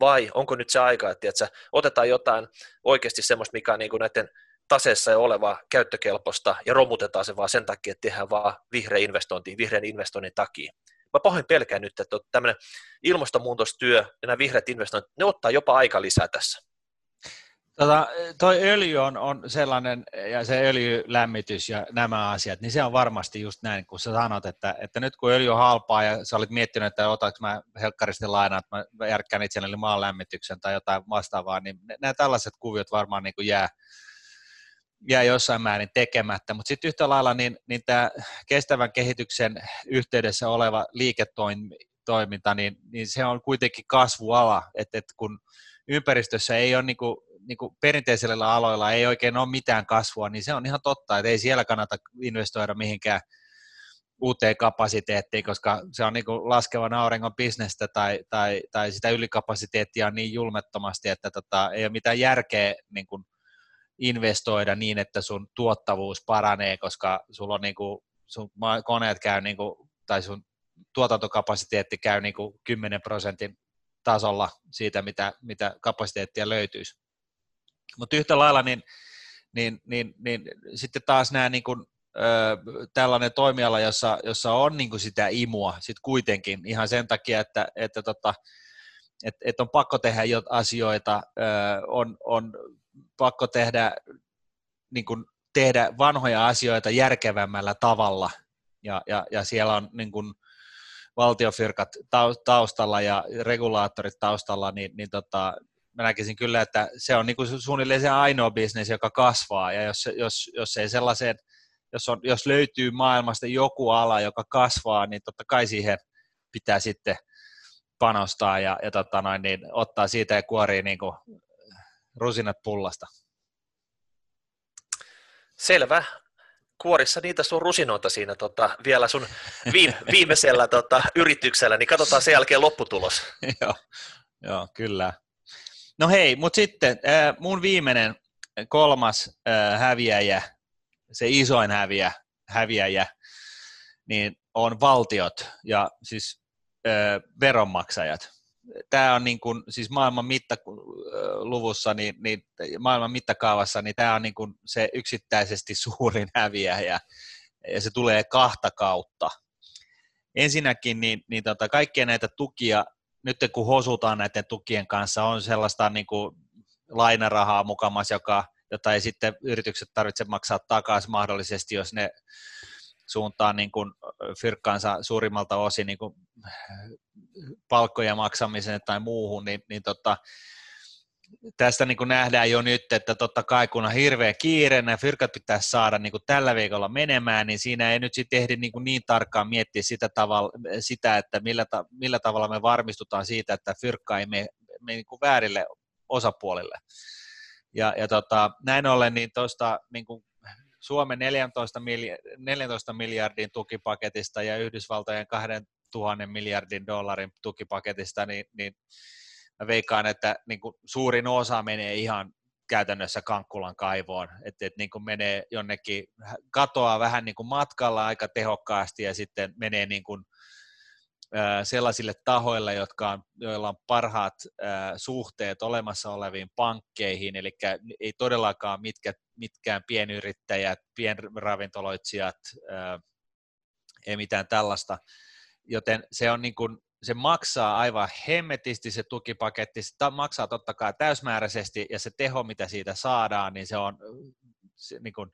vai onko nyt se aika, että tiedätkö, otetaan jotain oikeasti semmoista, mikä on niin kuin näiden taseessa jo oleva käyttökelpoista ja romutetaan se vaan sen takia, että tehdään vaan vihreä investointi, vihreän investoinnin takia. Mä pahoin pelkään nyt, että tämmöinen ilmastonmuutostyö ja nämä vihreät investoinnit, ne ottaa jopa aika lisää tässä. Tota, toi öljy on, on sellainen, ja se öljylämmitys ja nämä asiat, niin se on varmasti just näin, kun sä sanot, että, että nyt kun öljy on halpaa ja sä olit miettinyt, että otanko mä helkkaristi lainaa, että mä järkkään itselleni maan lämmityksen tai jotain vastaavaa, niin nämä tällaiset kuviot varmaan niin kuin jää, jää jossain määrin tekemättä, mutta sitten yhtä lailla niin, niin tämä kestävän kehityksen yhteydessä oleva liiketoiminta, niin, niin se on kuitenkin kasvuala, että, että kun ympäristössä ei ole niin kuin, niin kuin perinteisillä aloilla ei oikein ole mitään kasvua, niin se on ihan totta, että ei siellä kannata investoida mihinkään uuteen kapasiteettiin, koska se on niin kuin laskevan auringon bisnestä tai, tai, tai sitä ylikapasiteettia on niin julmettomasti, että tota, ei ole mitään järkeä niin kuin investoida niin, että sun tuottavuus paranee, koska sulla on niin kuin, sun koneet käy niin kuin, tai sun tuotantokapasiteetti käy niin kuin 10 prosentin tasolla siitä, mitä, mitä kapasiteettia löytyisi. Mutta yhtä lailla niin, niin, niin, niin sitten taas nämä niin kuin, tällainen toimiala, jossa, jossa on niin kuin sitä imua sit kuitenkin ihan sen takia, että, että tota, et, et on pakko tehdä asioita, ö, on, on pakko tehdä, niin kuin, tehdä vanhoja asioita järkevämmällä tavalla. Ja, ja, ja siellä on niin kuin, valtiofirkat taustalla ja regulaattorit taustalla, niin, niin tota, mä näkisin kyllä, että se on niin kuin suunnilleen se ainoa bisnes, joka kasvaa, ja jos, jos, jos ei sellaiseen, jos, on, jos löytyy maailmasta joku ala, joka kasvaa, niin totta kai siihen pitää sitten panostaa ja, ja tota noin, niin ottaa siitä ja kuorii niin kuin rusinat pullasta. Selvä. Kuorissa niitä sun rusinoita siinä tota, vielä sun viime, viimeisellä tota, yrityksellä, niin katsotaan sen jälkeen lopputulos. joo, joo, kyllä. No hei, mutta sitten mun viimeinen kolmas häviäjä, se isoin häviä, häviäjä, niin on valtiot ja siis veronmaksajat. Tämä on niin kuin, siis maailman mittaluvussa, niin, niin, maailman mittakaavassa, niin tämä on niin kuin se yksittäisesti suurin häviäjä ja se tulee kahta kautta. Ensinnäkin niin, niin tota, kaikkia näitä tukia nyt kun hosutaan näiden tukien kanssa, on sellaista niin kuin lainarahaa mukamas, joka, jota ei sitten yritykset tarvitse maksaa takaisin mahdollisesti, jos ne suuntaa niin kuin fyrkkaansa suurimmalta osin niin kuin palkkojen maksamiseen tai muuhun, niin, niin tota, tästä niin kuin nähdään jo nyt, että totta kai kun on hirveä kiire, nämä fyrkat pitäisi saada niin kuin tällä viikolla menemään, niin siinä ei nyt sitten ehdi niin, kuin niin tarkkaan miettiä sitä, tavalla, sitä että millä, ta, millä tavalla me varmistutaan siitä, että fyrkka ei mene, mene niin kuin väärille osapuolille. Ja, ja tota, näin ollen niin tuosta niin Suomen 14, milja- 14 miljardin tukipaketista ja Yhdysvaltojen 2000 miljardin dollarin tukipaketista, niin, niin mä veikkaan, että niin kuin suurin osa menee ihan käytännössä Kankkulan kaivoon, että, että niin kuin menee jonnekin, katoaa vähän niin kuin matkalla aika tehokkaasti ja sitten menee niin kuin, sellaisille tahoille, jotka on, joilla on parhaat suhteet olemassa oleviin pankkeihin, eli ei todellakaan mitkä, mitkään pienyrittäjät, pienravintoloitsijat, ei mitään tällaista, joten se on niin kuin, se maksaa aivan hemmetisti se tukipaketti, se maksaa totta kai täysmääräisesti ja se teho, mitä siitä saadaan, niin se on se, niin kuin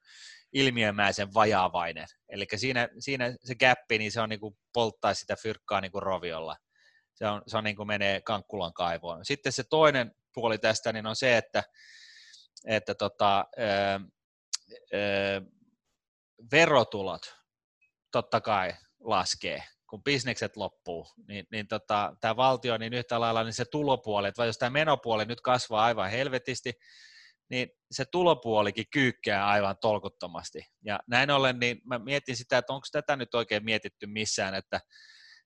ilmiömäisen vajaavainen. Eli siinä, siinä se gappi, niin se on niin kuin polttaa sitä fyrkkaa niin kuin roviolla. Se on, se on niin kuin menee kankkulan kaivoon. Sitten se toinen puoli tästä niin on se, että, että tota, ö, ö, verotulot totta kai laskee kun bisnekset loppuu, niin, niin tota, tämä valtio, niin yhtä lailla niin se tulopuoli, että jos tämä menopuoli nyt kasvaa aivan helvetisti, niin se tulopuolikin kyykkää aivan tolkuttomasti. Ja näin ollen, niin mä mietin sitä, että onko tätä nyt oikein mietitty missään, että,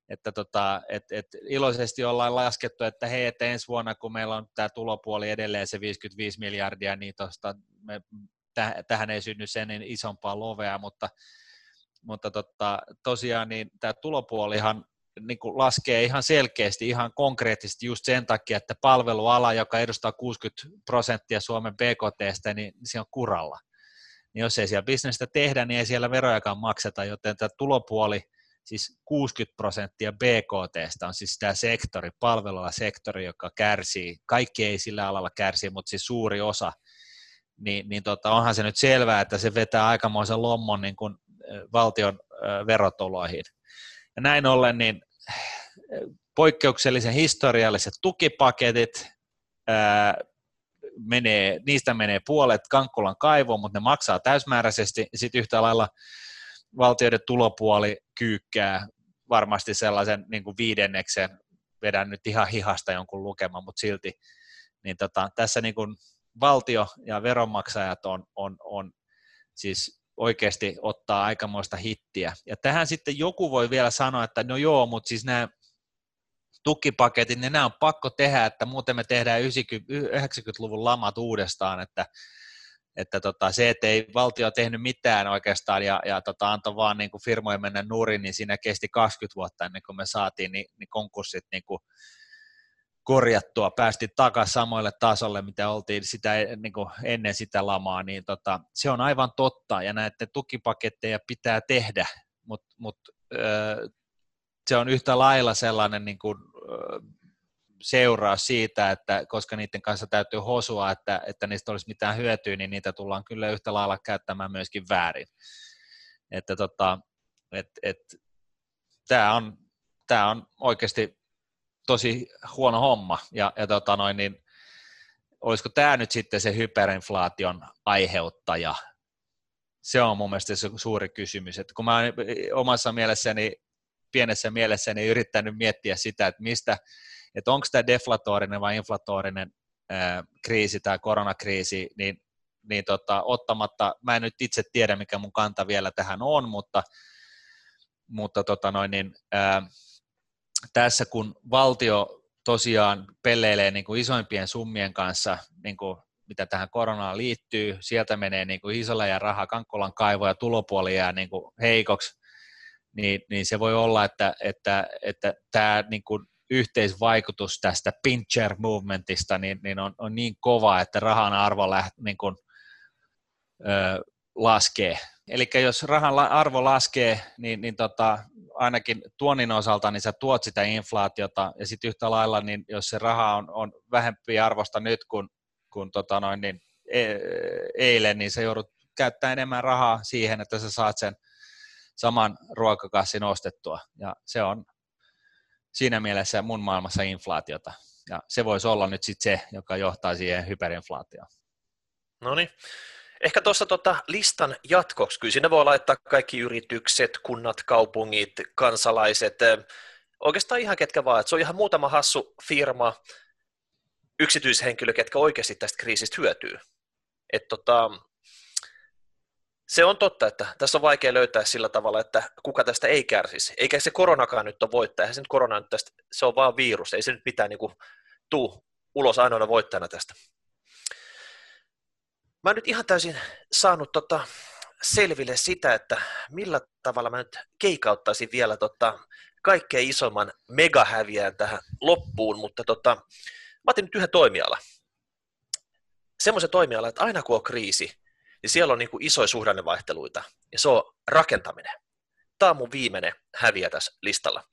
että tota, et, et iloisesti ollaan laskettu, että hei, että ensi vuonna, kun meillä on tämä tulopuoli edelleen se 55 miljardia, niin tosta me, täh, tähän ei synny sen niin isompaa lovea, mutta mutta totta, tosiaan niin tämä tulopuolihan niin kuin laskee ihan selkeästi, ihan konkreettisesti just sen takia, että palveluala, joka edustaa 60 prosenttia Suomen BKTstä, niin se on kuralla. Niin jos ei siellä bisnestä tehdä, niin ei siellä verojakaan makseta, joten tämä tulopuoli, siis 60 prosenttia BKTstä on siis tämä sektori, palveluala sektori, joka kärsii. Kaikki ei sillä alalla kärsi, mutta siis suuri osa. Niin, niin tota, onhan se nyt selvää, että se vetää aikamoisen lommon niin kuin valtion verotuloihin. Ja näin ollen niin poikkeuksellisen historialliset tukipaketit, menee, niistä menee puolet Kankkulan kaivoon, mutta ne maksaa täysmääräisesti, sitten yhtä lailla valtioiden tulopuoli kyykkää varmasti sellaisen niin kuin viidenneksen, vedän nyt ihan hihasta jonkun lukeman, mutta silti, niin tota, tässä niin kuin valtio ja veronmaksajat on, on, on siis oikeasti ottaa aikamoista hittiä. Ja tähän sitten joku voi vielä sanoa, että no joo, mutta siis nämä tukipaketit, niin nämä on pakko tehdä, että muuten me tehdään 90-luvun lamat uudestaan, että, että tota, se, että ei valtio tehnyt mitään oikeastaan ja, ja tota, antoi vaan niin firmojen mennä nurin, niin siinä kesti 20 vuotta ennen kuin me saatiin niin, niin konkurssit niin kuin korjattua, päästiin takaisin samoille tasolle, mitä oltiin sitä, niin kuin ennen sitä lamaa, niin tota, se on aivan totta, ja näiden tukipaketteja pitää tehdä, mutta mut, se on yhtä lailla sellainen niin kuin, seuraus siitä, että koska niiden kanssa täytyy hosua, että, että niistä olisi mitään hyötyä, niin niitä tullaan kyllä yhtä lailla käyttämään myöskin väärin. Että tota, et, et, tämä on tämä on oikeasti tosi huono homma, ja, ja tota noin, niin, olisiko tämä nyt sitten se hyperinflaation aiheuttaja, se on mun mielestä se suuri kysymys, että kun mä olen omassa mielessäni, pienessä mielessäni yrittänyt miettiä sitä, että mistä, että onko tämä deflatorinen vai inflatorinen ää, kriisi, tämä koronakriisi, niin, niin tota, ottamatta, mä en nyt itse tiedä, mikä mun kanta vielä tähän on, mutta, mutta tota noin, niin, ää, tässä kun valtio tosiaan pelleilee niin kuin isoimpien summien kanssa, niin kuin mitä tähän koronaan liittyy, sieltä menee niin kuin isolla ja rahaa, Kankkolan kaivo ja tulopuoli jää niin kuin heikoksi, niin, niin se voi olla, että, että, että tämä niin kuin yhteisvaikutus tästä pincher movementista niin, niin on, on, niin kova, että rahan arvo läht, niin kuin, ö, laskee. Eli jos rahan arvo laskee, niin, niin tota, ainakin tuonnin osalta niin sä tuot sitä inflaatiota, ja sitten yhtä lailla, niin jos se raha on, on vähempi arvosta nyt kuin, kuin tota noin, niin e, eilen, niin sä joudut käyttää enemmän rahaa siihen, että sä saat sen saman ruokakassin ostettua, ja se on siinä mielessä mun maailmassa inflaatiota, ja se voisi olla nyt sitten se, joka johtaa siihen hyperinflaatioon. No niin, Ehkä tuossa tota listan jatkoksi, kyllä sinne voi laittaa kaikki yritykset, kunnat, kaupungit, kansalaiset, oikeastaan ihan ketkä vaan, että se on ihan muutama hassu firma, yksityishenkilö, ketkä oikeasti tästä kriisistä hyötyy. Et tota, se on totta, että tässä on vaikea löytää sillä tavalla, että kuka tästä ei kärsisi. Eikä se koronakaan nyt ole voittaja, se nyt korona nyt tästä, se on vaan virus, ei se nyt mitään niin kuin, tuu ulos ainoana voittajana tästä. Mä en nyt ihan täysin saanut tota selville sitä, että millä tavalla mä nyt keikauttaisin vielä tota kaikkein isomman megahäviään tähän loppuun, mutta tota, mä otin nyt yhden toimiala. Semmoisen toimiala, että aina kun on kriisi, niin siellä on niin kuin isoja suhdannevaihteluita, ja se on rakentaminen. Tämä on mun viimeinen häviä tässä listalla.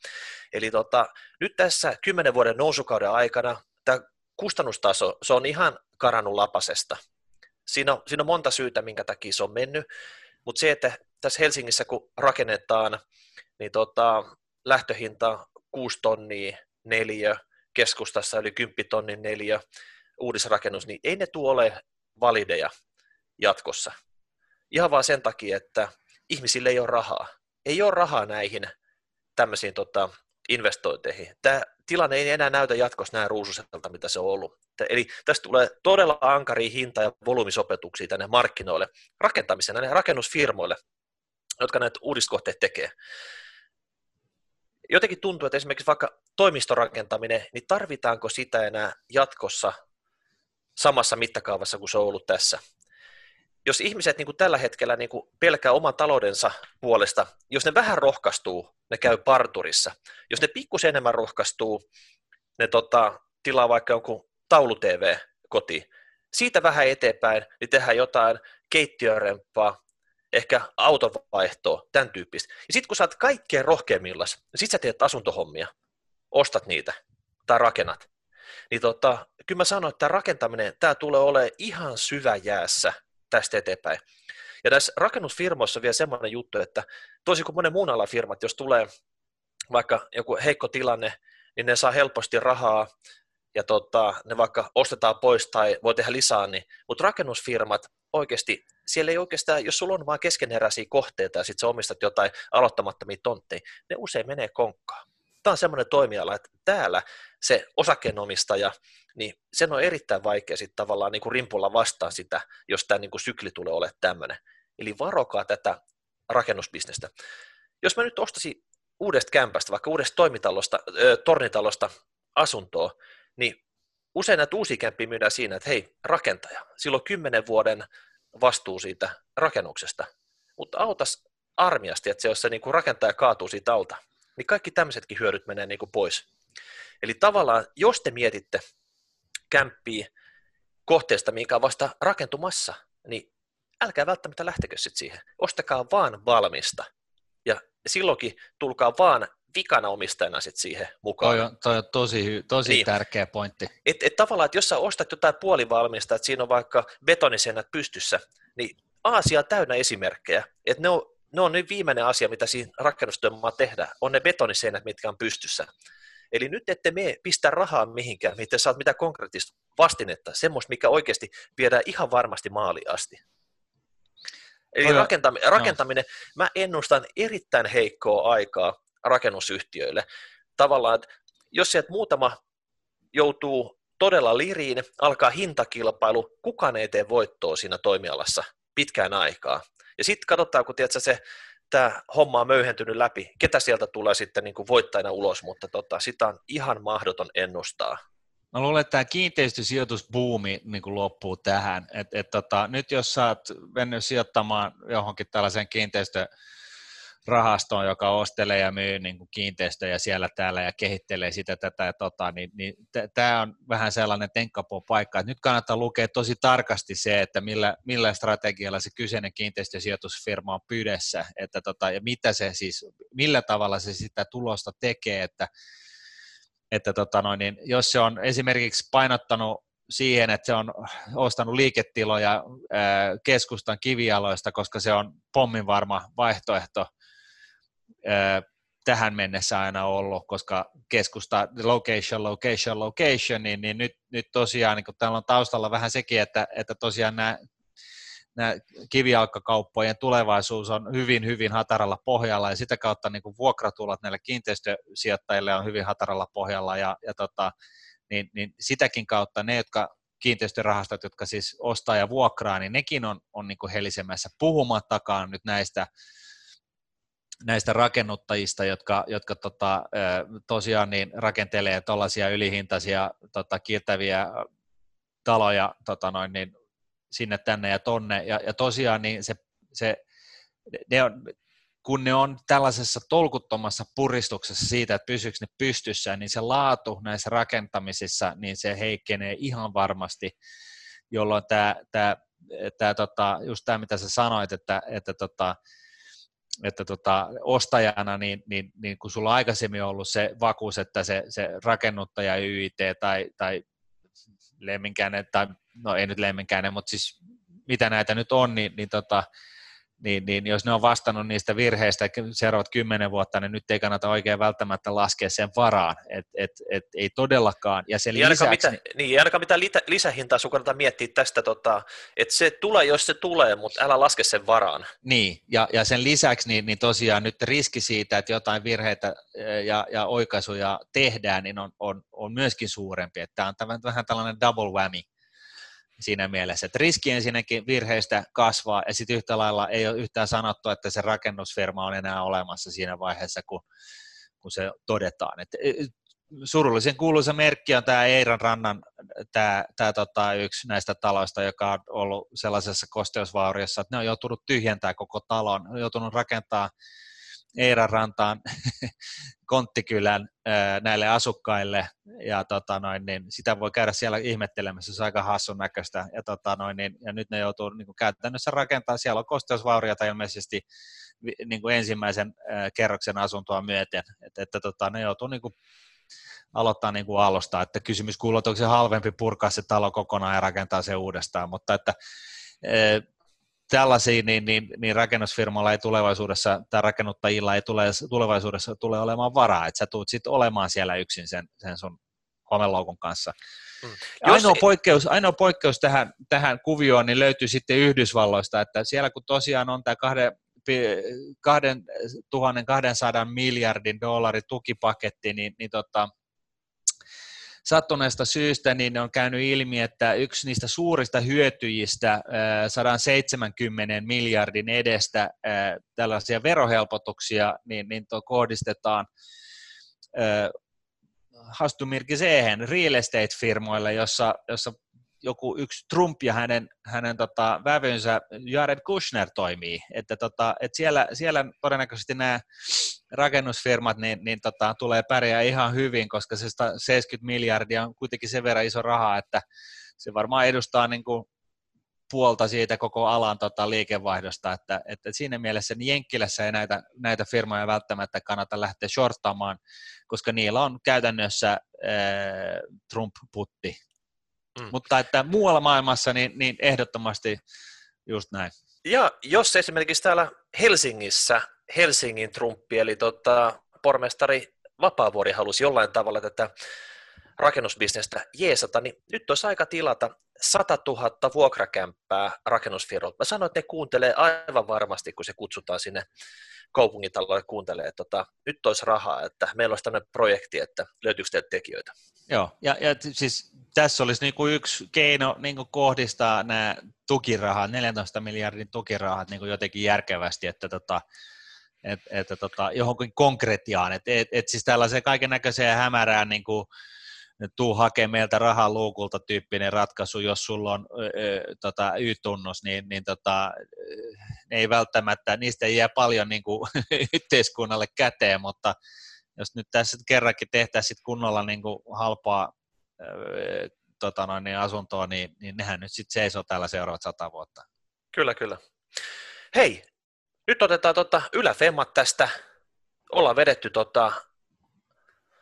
Eli tota, nyt tässä kymmenen vuoden nousukauden aikana tämä kustannustaso, se on ihan karannut lapasesta – Siinä on, siinä on monta syytä, minkä takia se on mennyt, mutta se, että tässä Helsingissä kun rakennetaan, niin tota, lähtöhinta 6 tonnia neljä, keskustassa yli 10 tonnin neljä, uudisrakennus, niin ei ne tuo ole valideja jatkossa. Ihan vaan sen takia, että ihmisille ei ole rahaa. Ei ole rahaa näihin tämmöisiin tota, investointeihin. Tämä tilanne ei enää näytä jatkossa näin ruususelta, mitä se on ollut. Eli tästä tulee todella ankari hinta- ja volyymisopetuksia tänne markkinoille, rakentamiseen, näille rakennusfirmoille, jotka näitä uudiskohteet tekee. Jotenkin tuntuu, että esimerkiksi vaikka toimistorakentaminen, niin tarvitaanko sitä enää jatkossa samassa mittakaavassa kuin se on ollut tässä? jos ihmiset niin kuin tällä hetkellä niin kuin pelkää oman taloudensa puolesta, jos ne vähän rohkaistuu, ne käy parturissa. Jos ne pikkusen enemmän rohkaistuu, ne tota, tilaa vaikka jonkun taulu-TV kotiin. Siitä vähän eteenpäin, niin tehdään jotain keittiörempaa, ehkä autovaihtoa, tämän tyyppistä. Ja sitten kun sä oot kaikkein rohkeimmillas, niin sit sä teet asuntohommia, ostat niitä tai rakennat. Niin tota, kyllä mä sanoin, että tämä rakentaminen, tämä tulee olemaan ihan syvä jäässä tästä eteenpäin. Ja tässä rakennusfirmoissa on vielä semmoinen juttu, että toisin kuin monen muun alan firmat, jos tulee vaikka joku heikko tilanne, niin ne saa helposti rahaa ja tota, ne vaikka ostetaan pois tai voi tehdä lisää, niin, mutta rakennusfirmat oikeasti, siellä ei oikeastaan, jos sulla on vain keskeneräisiä kohteita ja sitten sä omistat jotain aloittamattomia tontteja, ne usein menee konkkaan. Tämä on semmoinen toimiala, että täällä se osakkeenomistaja, niin sen on erittäin vaikea sitten tavallaan niin kuin rimpulla vastaan sitä, jos tämä niin kuin sykli tulee olemaan tämmöinen. Eli varokaa tätä rakennusbisnestä. Jos mä nyt ostasin uudesta kämpästä, vaikka uudesta toimitalosta, äh, tornitalosta asuntoa, niin usein näitä uusia kämppiä myydään siinä, että hei, rakentaja, silloin kymmenen vuoden vastuu siitä rakennuksesta, mutta autas armiasti, että se, jos se niin kuin rakentaja kaatuu siitä alta, niin kaikki tämmöisetkin hyödyt menee niin kuin pois. Eli tavallaan, jos te mietitte kämppiä kohteesta, mikä on vasta rakentumassa, niin älkää välttämättä lähtekö sitten siihen. Ostakaa vaan valmista. Ja silloinkin tulkaa vaan vikana omistajana sit siihen mukaan. Toi on, toi on tosi, tosi niin. tärkeä pointti. Et, et tavallaan, että jos sä ostat jotain puolivalmista, että siinä on vaikka betonisennät pystyssä, niin Aasia on täynnä esimerkkejä, että ne on ne on nyt viimeinen asia, mitä siinä rakennustyömaa tehdä, on ne betoniseinät, mitkä on pystyssä. Eli nyt ette me pistä rahaa mihinkään, miten saat mitä konkreettista vastinetta, semmoista, mikä oikeasti viedään ihan varmasti maaliin asti. Eli rakentaminen, rakentaminen no. mä ennustan erittäin heikkoa aikaa rakennusyhtiöille. Tavallaan, että jos sieltä muutama joutuu todella liriin, alkaa hintakilpailu, kukaan ei tee voittoa siinä toimialassa pitkään aikaa. Ja sitten katsotaan, kun tiedätkö, se tämä homma on möyhentynyt läpi, ketä sieltä tulee sitten niin kuin voittajana ulos, mutta tota, sitä on ihan mahdoton ennustaa. Mä luulen, että tämä kiinteistösijoitusbuumi niin kuin loppuu tähän. Et, et tota, nyt jos sä oot mennyt sijoittamaan johonkin tällaiseen kiinteistö rahastoon, joka ostelee ja myy niin kuin kiinteistöjä siellä täällä ja kehittelee sitä tätä ja tota, niin, niin tämä on vähän sellainen tenkkapuun paikka, että nyt kannattaa lukea tosi tarkasti se, että millä, millä strategialla se kyseinen kiinteistösijoitusfirma on pydessä, että tota, ja mitä se siis, millä tavalla se sitä tulosta tekee, että, että tota noin, niin jos se on esimerkiksi painottanut siihen, että se on ostanut liiketiloja keskustan kivialoista, koska se on pomminvarma vaihtoehto tähän mennessä aina ollut, koska keskusta location, location, location, niin, niin nyt, nyt tosiaan niin täällä on taustalla vähän sekin, että, että tosiaan nämä, nämä kivijalkakauppojen tulevaisuus on hyvin, hyvin hataralla pohjalla ja sitä kautta niin kuin vuokratulot näille kiinteistösijoittajille on hyvin hataralla pohjalla ja, ja tota, niin, niin sitäkin kautta ne, jotka kiinteistörahastot, jotka siis ostaa ja vuokraa, niin nekin on, on niin kuin helisemässä puhumattakaan nyt näistä näistä rakennuttajista, jotka, jotka tota, tosiaan niin rakentelee tuollaisia ylihintaisia tota, kiirtäviä taloja tota noin, niin sinne tänne ja tonne. Ja, ja tosiaan niin se, se, ne on, kun ne on tällaisessa tolkuttomassa puristuksessa siitä, että pysyykö ne pystyssä, niin se laatu näissä rakentamisissa, niin se heikkenee ihan varmasti, jolloin tämä, tämä, tämä tota, just tämä, mitä sä sanoit, että, että tota, että tota, ostajana, niin, niin, niin kun sulla on aikaisemmin ollut se vakuus, että se, se rakennuttaja YIT tai, tai lemminkäinen, tai no ei nyt lemminkäinen, mutta siis mitä näitä nyt on, niin, niin tota, niin, niin jos ne on vastannut niistä virheistä seuraavat kymmenen vuotta, niin nyt ei kannata oikein välttämättä laskea sen varaan, et, et, et, ei todellakaan. Ja sen niin lisäksi, mitä, niin, niin, ainakaan mitään lisähintaa sun kannata miettiä tästä, tota, että se tulee, jos se tulee, mutta älä laske sen varaan. Niin, ja, ja sen lisäksi niin, niin tosiaan nyt riski siitä, että jotain virheitä ja, ja oikaisuja tehdään, niin on, on, on myöskin suurempi. Että tämä on vähän tällainen double whammy siinä mielessä, että riski ensinnäkin virheistä kasvaa ja sitten yhtä lailla ei ole yhtään sanottu, että se rakennusfirma on enää olemassa siinä vaiheessa, kun, kun se todetaan. Et e, surullisen kuuluisa merkki on tämä Eiran rannan tämä, tämä tota, yksi näistä taloista, joka on ollut sellaisessa kosteusvauriossa, että ne on joutunut tyhjentämään koko talon, on joutunut rakentamaan Eiran rantaan konttikylän näille asukkaille, ja tota noin, niin sitä voi käydä siellä ihmettelemässä, se on aika hassun näköistä, ja, tota noin, niin, ja nyt ne joutuu niin kuin käytännössä rakentamaan, siellä on kosteusvaurioita ilmeisesti niin kuin ensimmäisen kerroksen asuntoa myöten, että, että tota, ne joutuu niin kuin aloittaa niin kuin alusta, että kysymys kuuluu, että onko se halvempi purkaa se talo kokonaan ja rakentaa se uudestaan, mutta että tällaisia, niin, niin, niin rakennusfirmalla ei tulevaisuudessa, tai rakennuttajilla ei tule, tulevaisuudessa tule olemaan varaa, että sä tulet sitten olemaan siellä yksin sen, sen sun homeloukun kanssa. Mm. Ainoa, poikkeus, ainoa poikkeus tähän, tähän kuvioon niin löytyy sitten Yhdysvalloista, että siellä kun tosiaan on tämä kahden, 2200 miljardin dollarin tukipaketti, niin, niin tota, sattuneesta syystä niin on käynyt ilmi, että yksi niistä suurista hyötyjistä 170 miljardin edestä tällaisia verohelpotuksia niin, niin kohdistetaan Hastumirki Sehen real estate-firmoille, jossa, jossa joku yksi Trump ja hänen, hänen tota, vävynsä Jared Kushner toimii. Että tota, et siellä, siellä todennäköisesti nämä rakennusfirmat niin, niin tota, tulee pärjää ihan hyvin, koska se 70 miljardia on kuitenkin sen verran iso raha, että se varmaan edustaa niin kuin puolta siitä koko alan tota, liikevaihdosta, että, että siinä mielessä niin Jenkkilässä ei näitä, näitä firmoja välttämättä kannata lähteä shorttaamaan, koska niillä on käytännössä ää, Trump-putti Mm. Mutta että muualla maailmassa niin, niin ehdottomasti Just näin. Ja jos esimerkiksi täällä Helsingissä Helsingin Trumpi, eli tota, pormestari Vapaavuori halusi jollain tavalla tätä rakennusbisnestä jeesata, niin nyt olisi aika tilata 100 000 vuokrakämppää rakennusfirmalta. Mä sanoin, että ne kuuntelee aivan varmasti, kun se kutsutaan sinne kaupungintalolle kuuntelee, että tota, nyt olisi rahaa, että meillä olisi tämmöinen projekti, että löytyykö teiltä tekijöitä. Joo, ja, ja siis tässä olisi niin kuin yksi keino niin kuin kohdistaa nämä tukirahat, 14 miljardin tukirahat niin kuin jotenkin järkevästi, että tota, et, että tota, johonkin konkretiaan, että et, et siis tällaiseen kaiken näköiseen hämärään niin kuin, tuu hakemaan meiltä rahaa luukulta tyyppinen ratkaisu, jos sulla on ö, tota, Y-tunnus, niin, niin tota, ne ei välttämättä, niistä ei jää paljon niin kuin, yhteiskunnalle käteen, mutta jos nyt tässä kerrankin tehtäisiin kunnolla niin kuin halpaa ö, tota noin, niin asuntoa, niin, niin nehän nyt sitten seisoo täällä seuraavat sata vuotta. Kyllä, kyllä. Hei, nyt otetaan tota yläfemmat tästä. Ollaan vedetty tota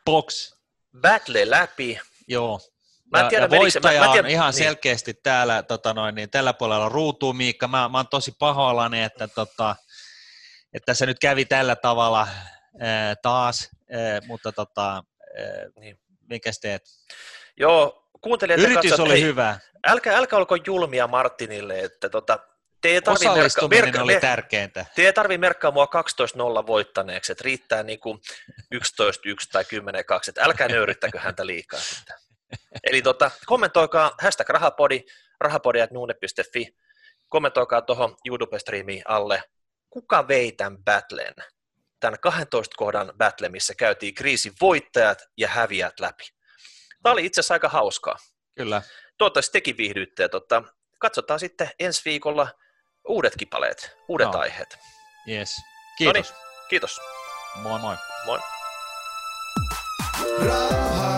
Box. Battle läpi. Joo. Mä en tiedä, ja se- mä- voittaja mä en tiedä- on ihan niin. selkeästi täällä, tota noin, niin tällä puolella ruutuu Miikka. Mä, mä oon tosi pahoillani, että, tota, että tässä nyt kävi tällä tavalla ää, taas, ää, mutta tota, ää, Niin. mikäs teet? Joo, kuuntelijat ja Yritys katsojat, oli hei, hyvä. Älkää, älkää olko julmia Martinille, että tota, te ei tarvi merkka, Osallistuminen merkka, oli mer- tärkeintä. te ei tarvi merkkaa mua 12-0 voittaneeksi, että riittää niinku 11-1 tai 10-2, että älkää nöyrittäkö häntä liikaa sitten. Eli tota, kommentoikaa hashtag rahapodi, rahapodi.nuune.fi, kommentoikaa tuohon YouTube-striimiin alle, kuka vei tämän battlen, tämän 12 kohdan battle, missä käytiin kriisin voittajat ja häviäjät läpi. Tämä oli itse asiassa aika hauskaa. Kyllä. Toivottavasti tekin viihdyitte. Tota, katsotaan sitten ensi viikolla uudet kipaleet, uudet Joo. aiheet. Yes. Kiitos. Kiitos. Moi moi. Moi. Ra-